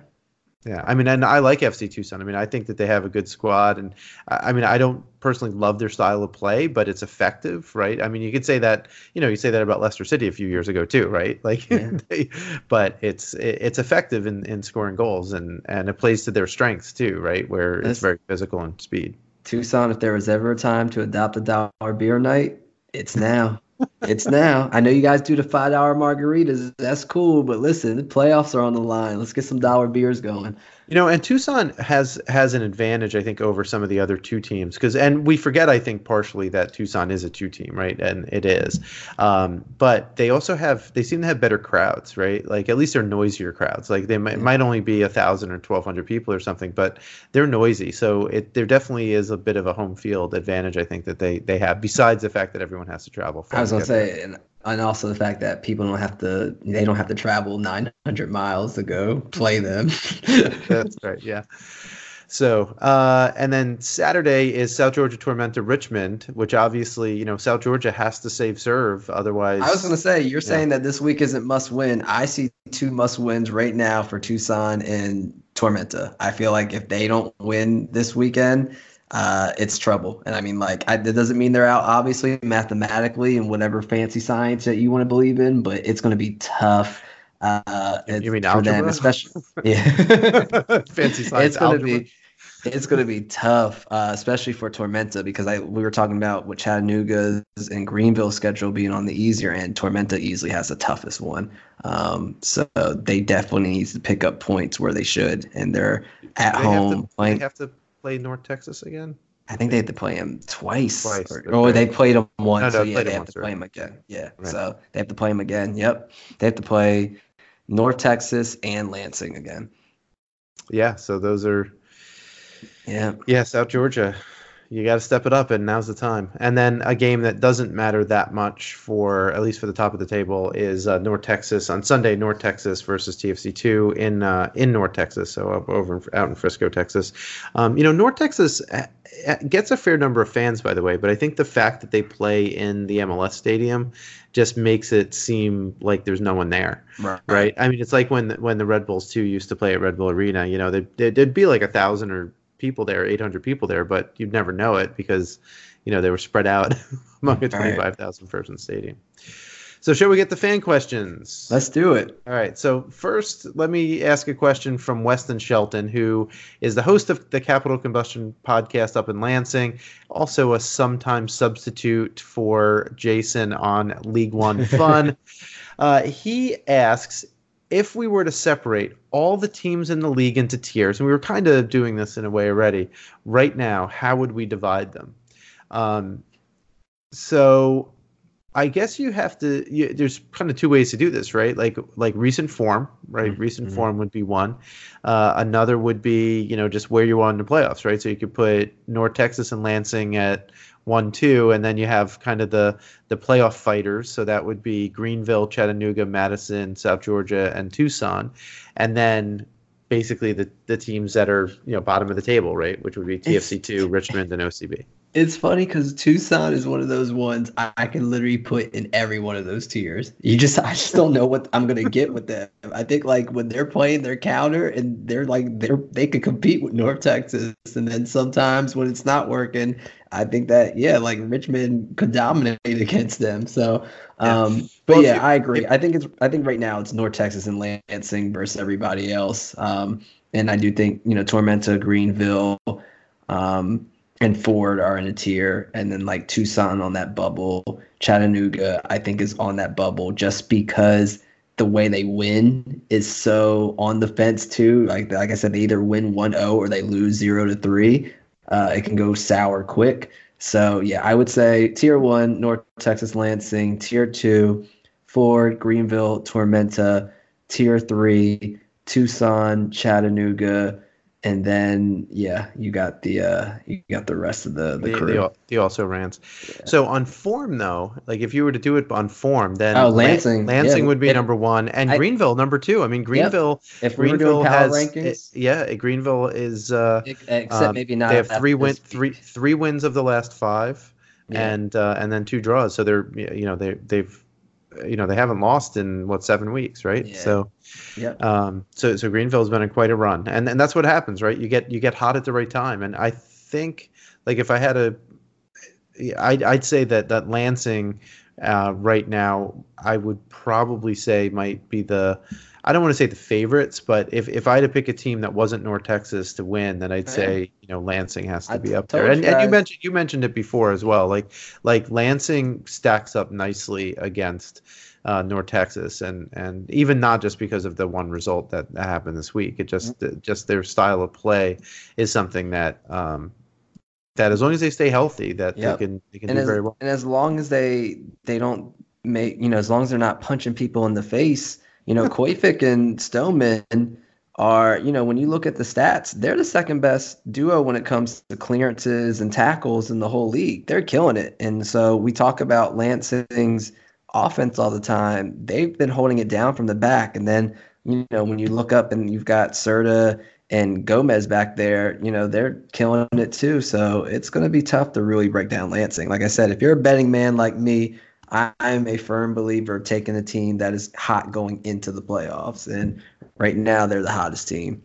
S1: Yeah, I mean, and I like FC Tucson. I mean, I think that they have a good squad, and I mean, I don't personally love their style of play, but it's effective, right? I mean, you could say that, you know, you say that about Leicester City a few years ago too, right? Like, yeah. they, but it's it's effective in, in scoring goals, and and it plays to their strengths too, right? Where That's, it's very physical and speed.
S2: Tucson, if there was ever a time to adopt a dollar beer night, it's now it's now. I know you guys do the five dollar margaritas. That's cool, but listen, the playoffs are on the line. Let's get some dollar beers going.
S1: You know, and Tucson has has an advantage, I think, over some of the other two teams because, and we forget, I think, partially that Tucson is a two team, right? And it is, um, but they also have they seem to have better crowds, right? Like at least they're noisier crowds. Like they might, might only be a thousand or twelve hundred people or something, but they're noisy. So it there definitely is a bit of a home field advantage, I think, that they they have. Besides the fact that everyone has to travel.
S2: I was gonna say, and and also the fact that people don't have to they don't have to travel 900 miles to go play them.
S1: That's right yeah. So uh, and then saturday is south georgia tormenta richmond which obviously you know south georgia has to save serve otherwise
S2: i was going to say you're yeah. saying that this week isn't must win. I see two must wins right now for tucson and tormenta. I feel like if they don't win this weekend uh, it's trouble. And I mean, like, I, that doesn't mean they're out, obviously, mathematically and whatever fancy science that you want to believe in, but it's going to be tough. Uh,
S1: you mean algebra? Them,
S2: especially, yeah.
S1: fancy science.
S2: It's going to be. It's going to be tough, uh, especially for Tormenta, because I we were talking about what Chattanooga's and Greenville schedule being on the easier end. Tormenta easily has the toughest one, um, so they definitely need to pick up points where they should, and they're at
S1: they
S2: home
S1: have to, playing. They have to play North Texas again?
S2: I think they had to play him twice. Twice. Or, or they played him once. No, no, so yeah, they have to play him again. Yeah. Right. So they have to play him again. Yep. They have to play North Texas and Lansing again.
S1: Yeah. So those are.
S2: Yeah.
S1: Yeah. South Georgia you got to step it up, and now's the time. And then a game that doesn't matter that much for at least for the top of the table is uh, North Texas on Sunday. North Texas versus TFC two in uh, in North Texas, so over out in Frisco, Texas. Um, you know, North Texas uh, uh, gets a fair number of fans, by the way, but I think the fact that they play in the MLS stadium just makes it seem like there's no one there, right? right? I mean, it's like when when the Red Bulls too used to play at Red Bull Arena. You know, they, there'd be like a thousand or people there, 800 people there, but you'd never know it because, you know, they were spread out among a 25,000 person stadium. So, shall we get the fan questions?
S2: Let's do it.
S1: All right. So, first, let me ask a question from Weston Shelton, who is the host of the Capital Combustion podcast up in Lansing, also a sometime substitute for Jason on League One Fun. uh, he asks if we were to separate all the teams in the league into tiers, and we were kind of doing this in a way already, right now, how would we divide them? Um, so I guess you have to. You, there's kind of two ways to do this, right? Like like recent form, right? Mm-hmm. Recent form would be one. Uh, another would be you know just where you are in the playoffs, right? So you could put North Texas and Lansing at one two, and then you have kind of the the playoff fighters. So that would be Greenville, Chattanooga, Madison, South Georgia, and Tucson, and then basically the the teams that are you know bottom of the table, right? Which would be TFC two, Richmond, and OCB.
S2: It's funny because Tucson is one of those ones I, I, can literally put in every one of those tiers. You just I just don't know what I'm gonna get with them. I think like when they're playing their counter and they're like they're they could compete with North Texas, and then sometimes when it's not working, I think that yeah, like Richmond could dominate against them. So, um, yeah. but well, yeah, I agree. I think it's I think right now it's North Texas and Lansing versus everybody else. Um, and I do think you know Tormenta, Greenville. Um, and Ford are in a tier, and then like Tucson on that bubble. Chattanooga, I think, is on that bubble just because the way they win is so on the fence too. Like like I said, they either win 1-0 or they lose zero to three. Uh, it can go sour quick. So yeah, I would say tier one, North Texas Lansing. Tier two, Ford, Greenville, Tormenta. Tier three, Tucson, Chattanooga and then yeah, you got the uh you got the rest of the the, the crew.
S1: The, the also rants. Yeah. So on form though, like if you were to do it on form, then
S2: oh, Lansing,
S1: Lansing yeah, would be it, number one, and I, Greenville number two. I mean Greenville.
S2: Yep. If
S1: we Greenville
S2: has rankings,
S1: it, yeah, Greenville is uh,
S2: except um, maybe not.
S1: They have three win three three wins of the last five, yeah. and uh, and then two draws. So they're you know they they've you know they haven't lost in what seven weeks, right?
S2: Yeah.
S1: So,
S2: yeah.
S1: um, so so Greenville's been in quite a run, and and that's what happens, right? You get you get hot at the right time, and I think like if I had a, I'd I'd say that that Lansing, uh, right now I would probably say might be the. I don't want to say the favorites, but if, if I had to pick a team that wasn't North Texas to win, then I'd say you know Lansing has to
S2: I
S1: be up there. And,
S2: you
S1: and you mentioned you mentioned it before as well. Like like Lansing stacks up nicely against uh, North Texas, and and even not just because of the one result that happened this week. It just
S2: Mm-hmm.
S1: just their style of play is something that um, that as long as they stay healthy, that
S2: Yep.
S1: they can they can
S2: and
S1: do
S2: as,
S1: very well.
S2: and as long as they they don't make you know as long as they're not punching people in the face you know Koifik and Stoneman are you know when you look at the stats they're the second best duo when it comes to clearances and tackles in the whole league they're killing it and so we talk about Lansing's offense all the time they've been holding it down from the back and then you know when you look up and you've got Serta and Gomez back there, you know, they're killing it too. So it's going to be tough to really break down Lansing. Like I said, if you're a betting man like me, I, I'm a firm believer of taking a team that is hot going into the playoffs. And right now, they're the hottest team.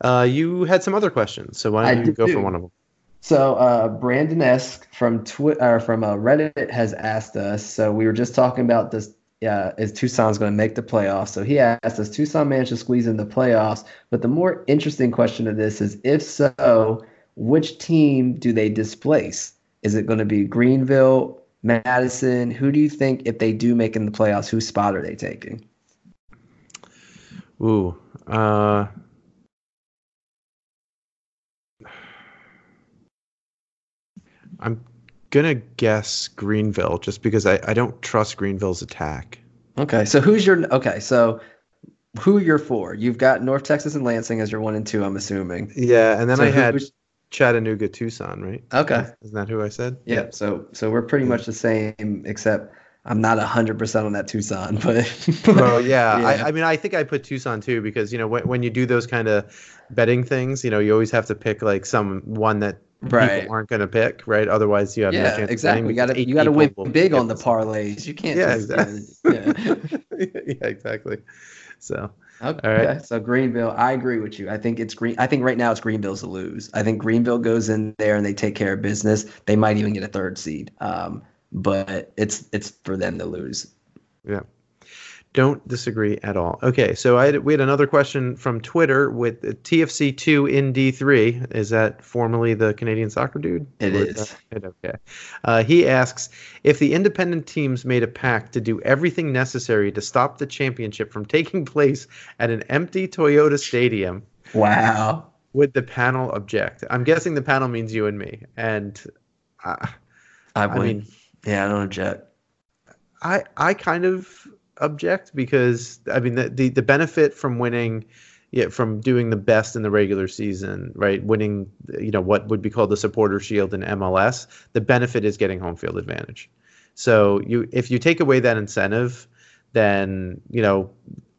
S1: Uh, you had some other questions, so why don't
S2: I
S1: you go for one of them?
S2: So uh, Brandon Esk from Twi- or from uh, Reddit has asked us. So we were just talking about this. Uh, is Tucson's going to make the playoffs? So he asked, does Tucson manage to squeeze in the playoffs? But the more interesting question of this is, if so, which team do they displace? Is it going to be Greenville, Madison? Who do you think, if they do make in the playoffs, whose spot are they taking?
S1: Ooh, uh, I'm gonna guess Greenville just because I, I don't trust Greenville's attack.
S2: Okay, so who's your okay? So who you're for? You've got North Texas and Lansing as your one and two. I'm assuming.
S1: Yeah, and then
S2: So
S1: I had Chattanooga, Tucson, right?
S2: Okay.
S1: Isn't that who I said?
S2: Yeah, so so we're pretty much the same, except I'm not hundred percent on that Tucson, but
S1: Well, yeah,
S2: Yeah.
S1: I, I mean, I think I put Tucson too because you know when, when you do those kind of betting things, you know, you always have to pick like some one that
S2: right,
S1: people aren't going to pick, right? Otherwise, you have no
S2: yeah,
S1: chance. of
S2: exactly. You got to you got to win big on the parlays. You can't.
S1: Yeah,
S2: just,
S1: exactly.
S2: Yeah.
S1: yeah, exactly. So
S2: Okay,
S1: right.
S2: so Greenville, I agree with you. I think it's Green. I think right now it's Greenville's to lose. I think Greenville goes in there and they take care of business. They might even get a third seed. Um, but it's it's for them to lose.
S1: Don't disagree at all. Okay, so I had, we had another question from Twitter with TFC2 in D3. Is that formerly the Canadian soccer dude?
S2: It
S1: Or
S2: is.
S1: that- okay. Uh, he asks if the independent teams made a pact to do everything necessary to stop the championship from taking place at an empty Toyota Stadium,
S2: Wow.
S1: would the panel object? I'm guessing the panel means you and me. And uh,
S2: I,
S1: I mean,
S2: yeah, I don't object.
S1: I I kind of object because I mean the the, the benefit from winning yeah, from doing the best in the regular season, right? Winning, you know, what would be called the supporter shield in MLS, the benefit is getting home field advantage. So you if you take away that incentive, then, you know,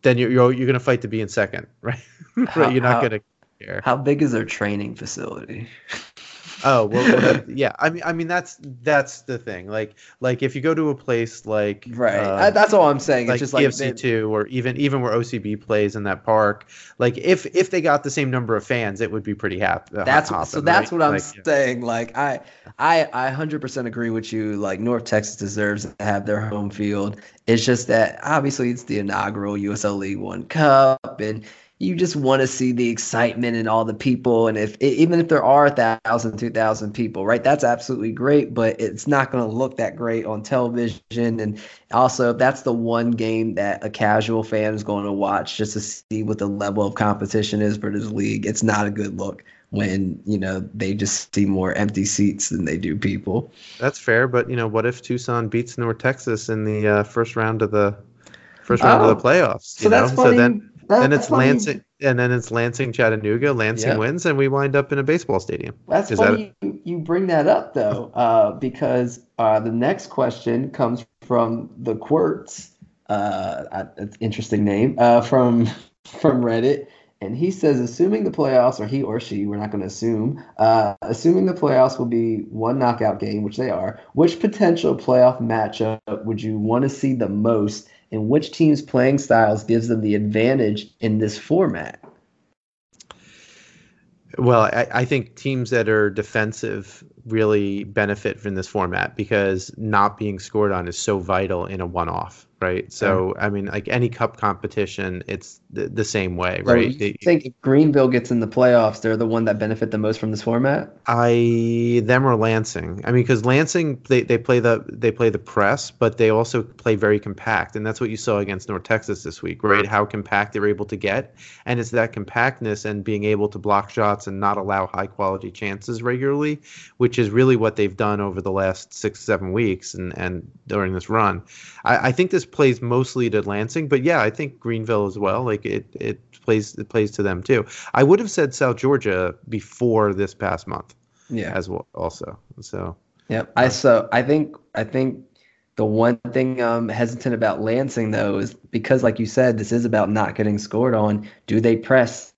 S1: then you're you're, you're going to fight to be in second, right?
S2: How-
S1: right? You're not going to care.
S2: How big is their training facility?
S1: Oh well, well, yeah. I mean, I mean that's that's the thing. Like, like if you go to a place like
S2: Right.
S1: uh,
S2: that's all I'm saying.
S1: like
S2: it's just like
S1: TFC two, or even even where OCB plays in that park. Like if if they got the same number of fans, it would be pretty happy.
S2: that's so that's what I'm
S1: like,
S2: saying. Like I I I 100% agree with you. Like North Texas deserves to have their home field. It's just that obviously it's the inaugural USL League One Cup, and you just want to see the excitement and all the people. And if even if there are a thousand, two thousand people, right, that's absolutely great. But it's not going to look that great on television. And also, if that's the one game that a casual fan is going to watch just to see what the level of competition is for this league. It's not a good look when you know they just see more empty seats than they do people.
S1: That's fair, but you know, what if Tucson beats North Texas in the uh, first round of the first round
S2: Oh.
S1: of the playoffs?
S2: So
S1: you know?
S2: that's funny.
S1: So then then it's Lansing, and then it's Lansing Chattanooga. Lansing
S2: Yeah.
S1: wins, and we wind up in a baseball stadium.
S2: That's
S1: Is
S2: funny you, you bring that up though, uh, because uh, the next question comes from the Quirts. Uh, uh, interesting name uh, from from Reddit, And he says, assuming the playoffs, or he or she, we're not going to assume, uh, assuming the playoffs will be one knockout game, which they are, which potential playoff matchup would you want to see the most, and which team's playing styles gives them the advantage in this format?
S1: Well, I, I, think teams that are defensive really benefit from this format because not being scored on is so vital in a one-off right? So I mean, like any cup competition, it's the, the same way,
S2: so
S1: right?
S2: You think if Greenville gets in the playoffs, they're the one that benefit the most from this format?
S1: I them or Lansing. I mean, because Lansing they, they play the they play the press, but they also play very compact, and that's what you saw against North Texas this week, right? How compact they're able to get, and it's that compactness and being able to block shots and not allow high quality chances regularly, which is really what they've done over the last six seven weeks and and during this run. I, I think this plays mostly to Lansing, but yeah, I think Greenville as well. Like it, it plays it plays to them too. I would have said South Georgia before this past month.
S2: Yeah,
S1: as well. Also, so
S2: yeah, uh, I so I think I think the one thing I'm hesitant about Lansing though is because, like you said, this is about not getting scored on. Do they press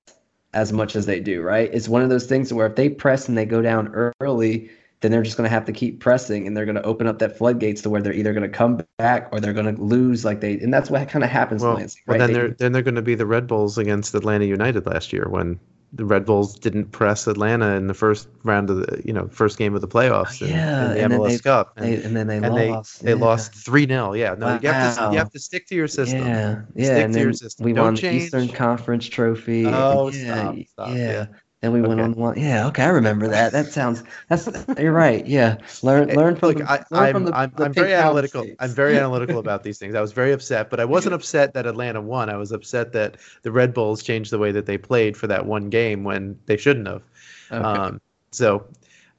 S2: as much as they do? Right? It's one of those things where if they press and they go down early then they're just going to have to keep pressing and they're going to open up that floodgates to where they're either going to come back or they're going to lose like they and that's what kind of happens
S1: well,
S2: Lansing, right?
S1: well then
S2: they,
S1: they're then they're going to be the Red Bulls against Atlanta United last year when the Red Bulls didn't press Atlanta in the first round of the you know first game of the playoffs.
S2: Oh, yeah,
S1: in, in the MLS
S2: they,
S1: Cup,
S2: and, they, and, then they
S1: and
S2: lost.
S1: They, they
S2: yeah.
S1: lost three 0 Yeah, no,
S2: wow.
S1: you have to you have to stick to your system.
S2: Yeah, yeah.
S1: Stick
S2: and
S1: to your system.
S2: we
S1: Don't
S2: won
S1: change.
S2: the Eastern Conference Trophy.
S1: Oh,
S2: yeah,
S1: stop, stop.
S2: yeah.
S1: yeah.
S2: Then we went on one. Yeah, okay, I remember that. That sounds. That's you're right. Yeah, learn learn from.
S1: Look,
S2: the,
S1: I,
S2: learn
S1: I'm,
S2: from the,
S1: I'm,
S2: the
S1: I'm very analytical.
S2: states.
S1: I'm very analytical about these things. I was very upset, but I wasn't upset that Atlanta won. I was upset that the Red Bulls changed the way that they played for that one game when they shouldn't have.
S2: Okay.
S1: Um, so,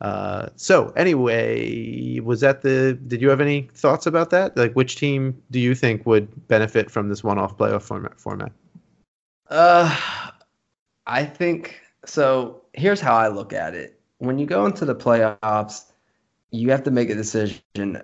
S1: uh, so anyway, was that the? Did you have any thoughts about that? Like, which team do you think would benefit from this one-off playoff format? Format.
S2: Uh, I think so. Here's how I look at it. When you go into the playoffs, you have to make a decision.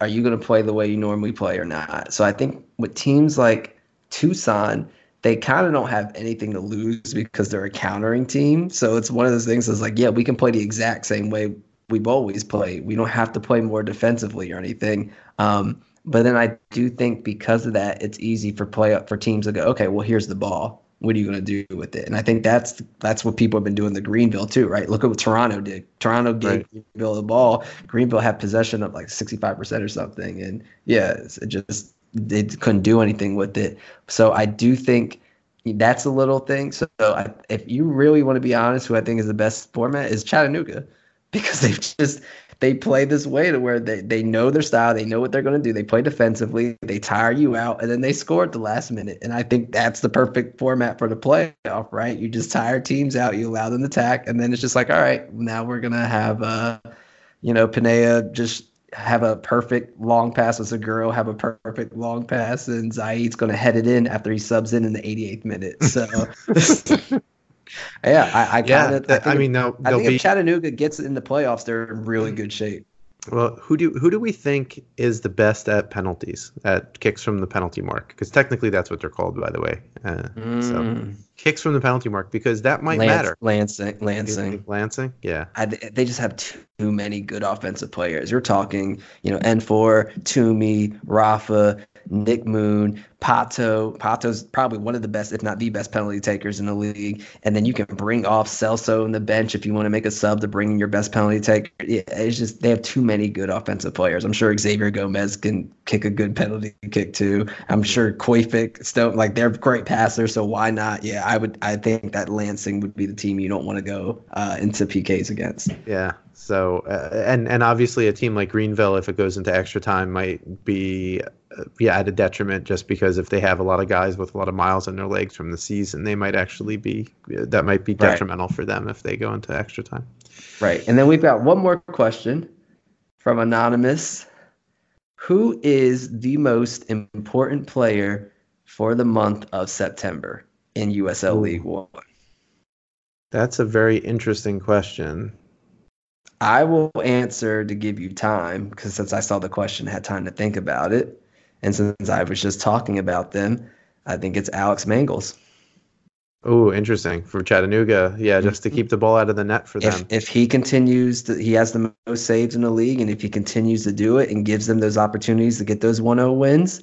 S2: Are you going to play the way you normally play or not? So I think with teams like Tucson, they kind of don't have anything to lose because they're a countering team. So it's one of those things that's like, yeah, we can play the exact same way we've always played. We don't have to play more defensively or anything. Um, but then I do think because of that, it's easy for play up for teams to go, okay, well, here's the ball. What are you going to do with it? And I think that's that's what people have been doing to Greenville too, right? Look at what Toronto did. Toronto gave
S1: Right.
S2: Greenville the ball. Greenville had possession of like 65% or something. And yeah, it just they couldn't do anything with it. So I do think that's a little thing. So I, if you really want to be honest, who I think is the best format is Chattanooga, because they've just they play this way to where they, they know their style, they know what they're going to do. They play defensively, they tire you out, and then they score at the last minute. And I think that's the perfect format for the playoff, right? You just tire teams out, you allow them to attack, and then it's just like, all right, now we're gonna have uh, you know, Panea just have a perfect long pass with Seguro, have a perfect long pass, and Zaid's going to head it in after he subs in in the 88th minute. So, yeah, I, I
S1: Yeah,
S2: kind of.
S1: that- I, mean, they'll,
S2: I think
S1: be
S2: if Chattanooga gets in the playoffs, they're in really good shape.
S1: Well, who do who do we think is the best at penalties, at kicks from the penalty mark? Because technically, that's what they're called, by the way. Uh, So
S2: Mm.
S1: kicks from the penalty mark, because that might
S2: Lance-
S1: matter.
S2: Lansing, Lansing.
S1: Lansing, yeah.
S2: I, they just have too many good offensive players. You're talking, you know, N'For, Toomey, Rafa, Nick Moon, Pato. Pato's probably one of the best, if not the best, penalty takers in the league. And then you can bring off Celso in the bench if you want to make a sub to bring in your best penalty taker. Yeah, it's just they have too many good offensive players. I'm sure Xavier Gomez can kick a good penalty kick too. I'm sure Koifik, Stone, like they're great passers, so why not? Yeah, I would. I think that Lansing would be the team you don't want to go uh, into PKs against.
S1: Yeah. So uh, and and obviously a team like Greenville, if it goes into extra time, might be uh, yeah at a detriment just because if they have a lot of guys with a lot of miles in their legs from the season, they might actually be uh, that might be
S2: Right.
S1: detrimental for them if they go into extra time.
S2: Right. And then we've got one more question from Anonymous. Who is the most important player for the month of September in USL
S1: Ooh.
S2: League One?
S1: That's a very interesting question.
S2: I will answer to give you time because since I saw the question, I had time to think about it. And since I was just talking about them, I think it's Alex Mangles.
S1: Oh, interesting for Chattanooga. Yeah, just to mm-hmm. keep the ball out of the net for
S2: them.
S1: If,
S2: if he continues, to, he has the most saves in the league, and if he continues to do it and gives them those opportunities to get those 1-0 wins,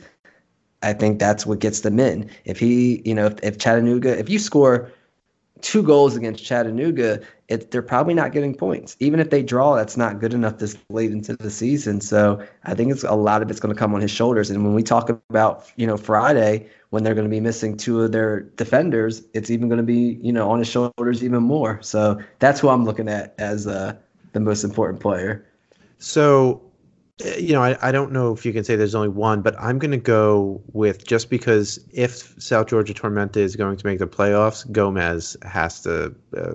S2: I think that's what gets them in. If he, you know, if, if Chattanooga, if you score two goals against Chattanooga, it, they're probably not getting points. Even if they draw, that's not good enough this late into the season. So I think it's a lot of it's going to come on his shoulders. And when we talk about, you know, Friday, when they're going to be missing two of their defenders, it's even going to be, you know, on his shoulders even more. So that's who I'm looking at as uh, the most important player.
S1: So, eh, you know, I, I don't know if you can say there's only one, but I'm going to go with just because if South Georgia Tormenta is going to make the playoffs, Gomez has to, uh,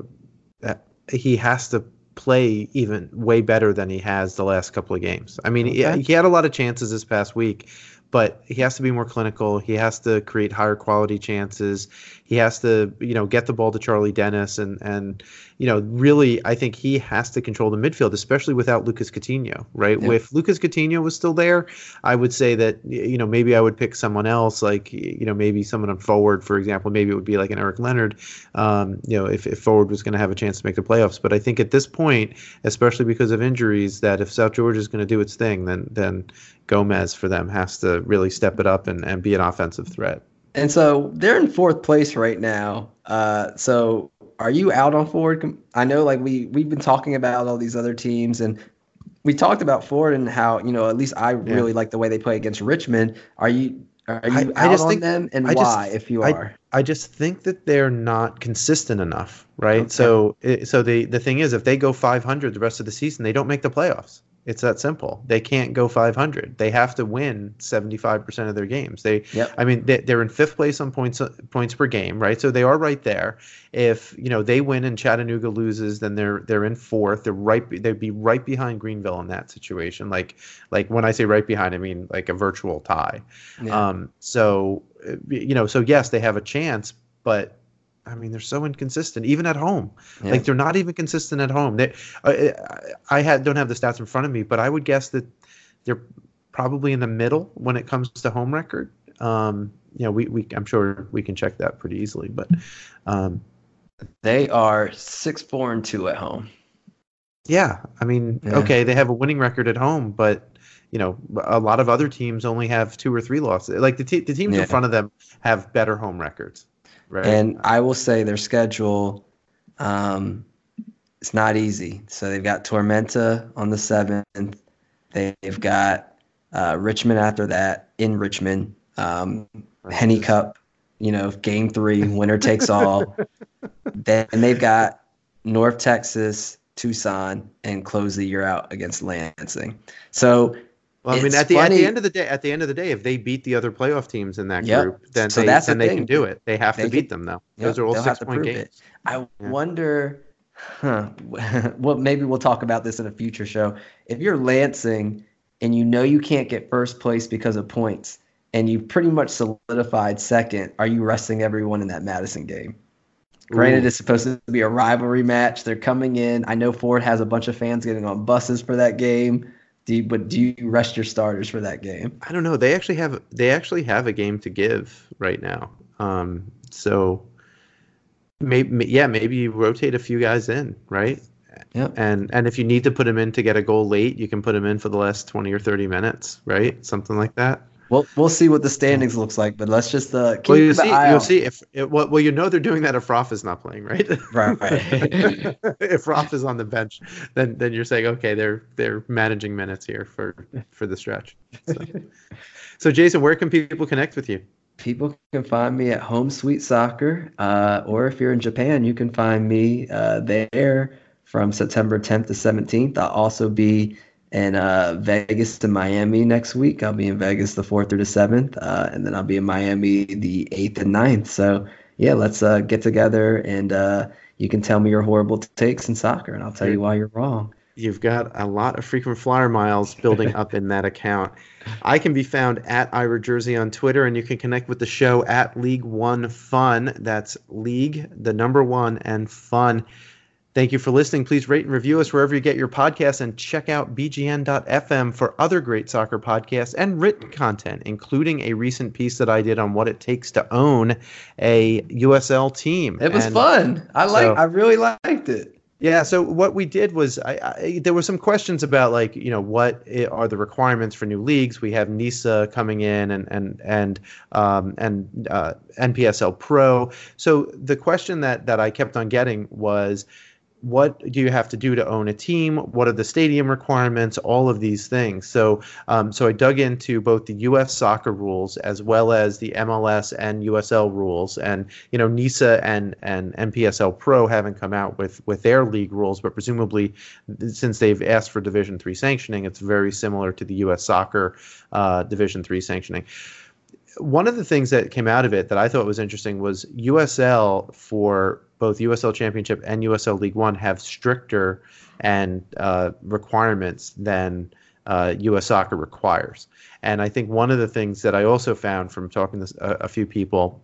S1: he has to play even way better than he has the last couple of games. I mean, okay. he, he had a lot of chances this past week but he has to be more clinical. He has to create higher quality chances. He has to, you know, get the ball to Charlie Dennis and and you know, really, I think he has to control the midfield, especially without Lucas Coutinho, right? Yeah. If Lucas Coutinho was still there, I would say that, you know, maybe I would pick someone else, like, you know, maybe someone on forward, for example. Maybe it would be like an Eric Leonard, um, you know, if, if forward was going to have a chance to make the playoffs. But I think at this point, especially because of injuries, that if South Georgia is going to do its thing, then then Gomez for them has to really step it up and, and be an offensive threat.
S2: And so they're in fourth place right now. Uh, so are you out on Ford? I know like we we've been talking about all these other teams and we talked about Ford and how you know at least I yeah. really like the way they play against Richmond. Are you are you I, out I just on think, them and I why just, if you are?
S1: I, I just think that they're not consistent enough, right? Okay. So so the the thing is if they go 500 the rest of the season, they don't make the playoffs. It's that simple. They can't go 500. They have to win 75% of their games. They, yep. I mean, they, are in fifth place on points points per game, right? So they are right there. If you know they win and Chattanooga loses, then they're they're in fourth. They're right. They'd be right behind Greenville in that situation. Like like when I say right behind, I mean like a virtual tie. Yeah. Um. So you know, so yes, they have a chance, but I mean, they're so inconsistent, even at home. Yeah. Like they're not even consistent at home. They, I, I had don't have the stats in front of me, but I would guess that they're probably in the middle when it comes to home record. Um, you know, we, we I'm sure we can check that pretty easily, but um,
S2: they are six four and two at home.
S1: Yeah, I mean, yeah. okay, they have a winning record at home, but you know, a lot of other teams only have two or three losses. Like the, te- the teams yeah. in front of them have better home records.
S2: Right. And I will say their schedule, um, it's not easy. So they've got Tormenta on the seventh. They've got uh, Richmond after that in Richmond. Um, Henny Cup, you know, game three, winner takes all. then they've got North Texas, Tucson, and close the year out against Lansing. So
S1: well, I mean, at the funny. at the end of the day, at the end of the day, if they beat the other playoff teams in that yep. group, then so they then the they can do it. They have they to beat them though. Yep, Those are all six point games. It.
S2: I yeah. wonder, huh? well, maybe we'll talk about this in a future show. If you're Lansing and you know you can't get first place because of points, and you pretty much solidified second, are you resting everyone in that Madison game? Granted, Ooh. it's supposed to be a rivalry match. They're coming in. I know Ford has a bunch of fans getting on buses for that game. Do you, but do you rest your starters for that game?
S1: I don't know. They actually have they actually have a game to give right now. Um, so maybe yeah, maybe you rotate a few guys in, right? Yeah. And and if you need to put him in to get a goal late, you can put him in for the last twenty or thirty minutes, right? Something like that.
S2: We'll we'll see what the standings looks like, but let's just uh, keep
S1: well, you see, you'll
S2: out.
S1: see if it, well, well, you know they're doing that if Roth is not playing, right?
S2: Right.
S1: if Roth is on the bench, then then you're saying okay, they're they're managing minutes here for for the stretch. So, so Jason, where can people connect with you?
S2: People can find me at Home Sweet Soccer, uh, or if you're in Japan, you can find me uh, there from September 10th to 17th. I'll also be in uh, Vegas to Miami next week. I'll be in Vegas the 4th through the 7th, uh, and then I'll be in Miami the 8th and 9th. So, yeah, let's uh, get together and uh, you can tell me your horrible takes in soccer, and I'll tell you why you're wrong.
S1: You've got a lot of frequent flyer miles building up in that account. I can be found at Ira Jersey on Twitter, and you can connect with the show at League One Fun. That's League, the number one, and Fun Thank you for listening. Please rate and review us wherever you get your podcasts and check out bgn.fm for other great soccer podcasts and written content, including a recent piece that I did on what it takes to own a USL team.
S2: It was
S1: and
S2: fun. I like
S1: so-
S2: I really liked it.
S1: Yeah, so what we did was I, I, there were some questions about like you know what are the requirements for new leagues. We have NISA coming in and and and um, and uh, NPSL Pro. So the question that that I kept on getting was what do you have to do to own a team? What are the stadium requirements? All of these things. So, um, so I dug into both the U.S. soccer rules as well as the MLS and USL rules. And you know, NISA and and NPSL Pro haven't come out with with their league rules, but presumably, since they've asked for Division three sanctioning, it's very similar to the U.S. soccer uh, Division three sanctioning one of the things that came out of it that I thought was interesting was USL for both USL Championship and USL League One have stricter and uh, requirements than uh, US Soccer requires. And I think one of the things that I also found from talking to a few people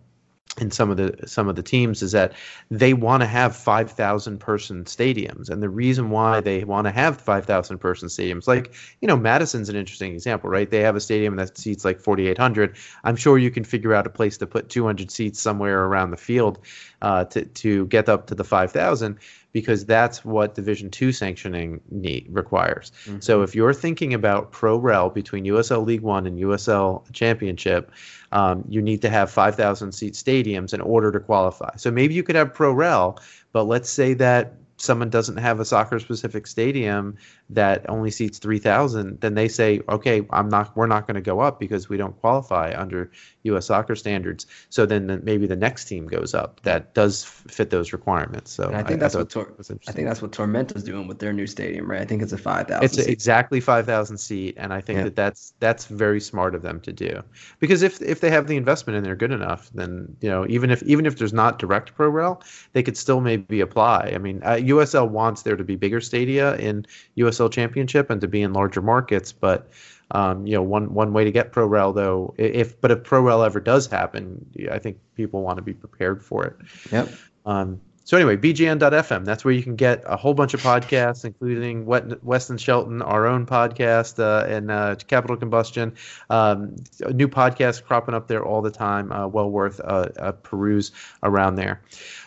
S1: in some of the some of the teams is that they want to have 5,000 person stadiums. And the reason why they want to have 5,000 person stadiums like you know Madison's an interesting example right? They have a stadium that seats like 4,800 I'm sure you can figure out a place to put 200 seats somewhere around the field uh, to to get up to the 5,000 because that's what Division Two sanctioning need requires. So if you're thinking about pro rel between USL League One and USL Championship, um, you need to have 5,000 seat stadiums in order to qualify. So maybe you could have pro rel, but let's say that someone doesn't have a soccer specific stadium that only seats 3,000, then they say, okay, I'm not, we're not going to go up because we don't qualify under U.S. soccer standards. So then the, maybe the next team goes up that does fit those requirements. So
S2: And I think that's
S1: thought
S2: what Tor- I think that's what Tormenta's doing with their new stadium, right? I think it's a five thousand.
S1: It's exactly five thousand seat, and I think
S2: Yeah.
S1: that that's that's very smart of them to do. Because if if they have the investment and they're good enough, then you know even if even if there's not direct pro rel, they could still maybe apply. I mean, uh, USL wants there to be bigger stadia in USL Championship and to be in larger markets, but. Um, you know, one one way to get pro rel though, if but if pro rel ever does happen, I think people want to be prepared for it.
S2: Yep.
S1: Um, so anyway, bgn.fm. That's where you can get a whole bunch of podcasts, including Weston Shelton, our own podcast, uh, and uh, Capital Combustion. Um, new podcasts cropping up there all the time. Uh, well worth a, peruse around there.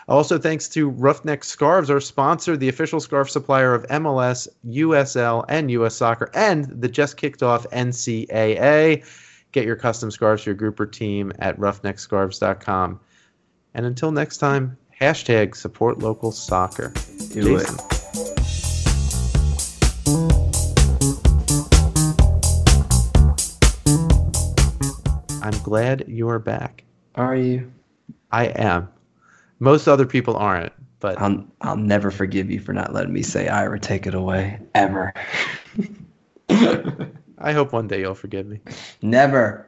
S1: Also, thanks to Ruffneck Scarves, our sponsor, the official scarf supplier of MLS, USL, and US Soccer, and the just kicked off NCAA. Get your custom scarves for your group or team at ruffneckscarves.com. And until next time, hashtag support local soccer.
S2: Do it.
S1: Jason. I'm glad you are back.
S2: Are you?
S1: I am. Most other people aren't, but
S2: I'll I'll never forgive you for not letting me say Ira take it away ever.
S1: I hope one day you'll forgive me.
S2: never.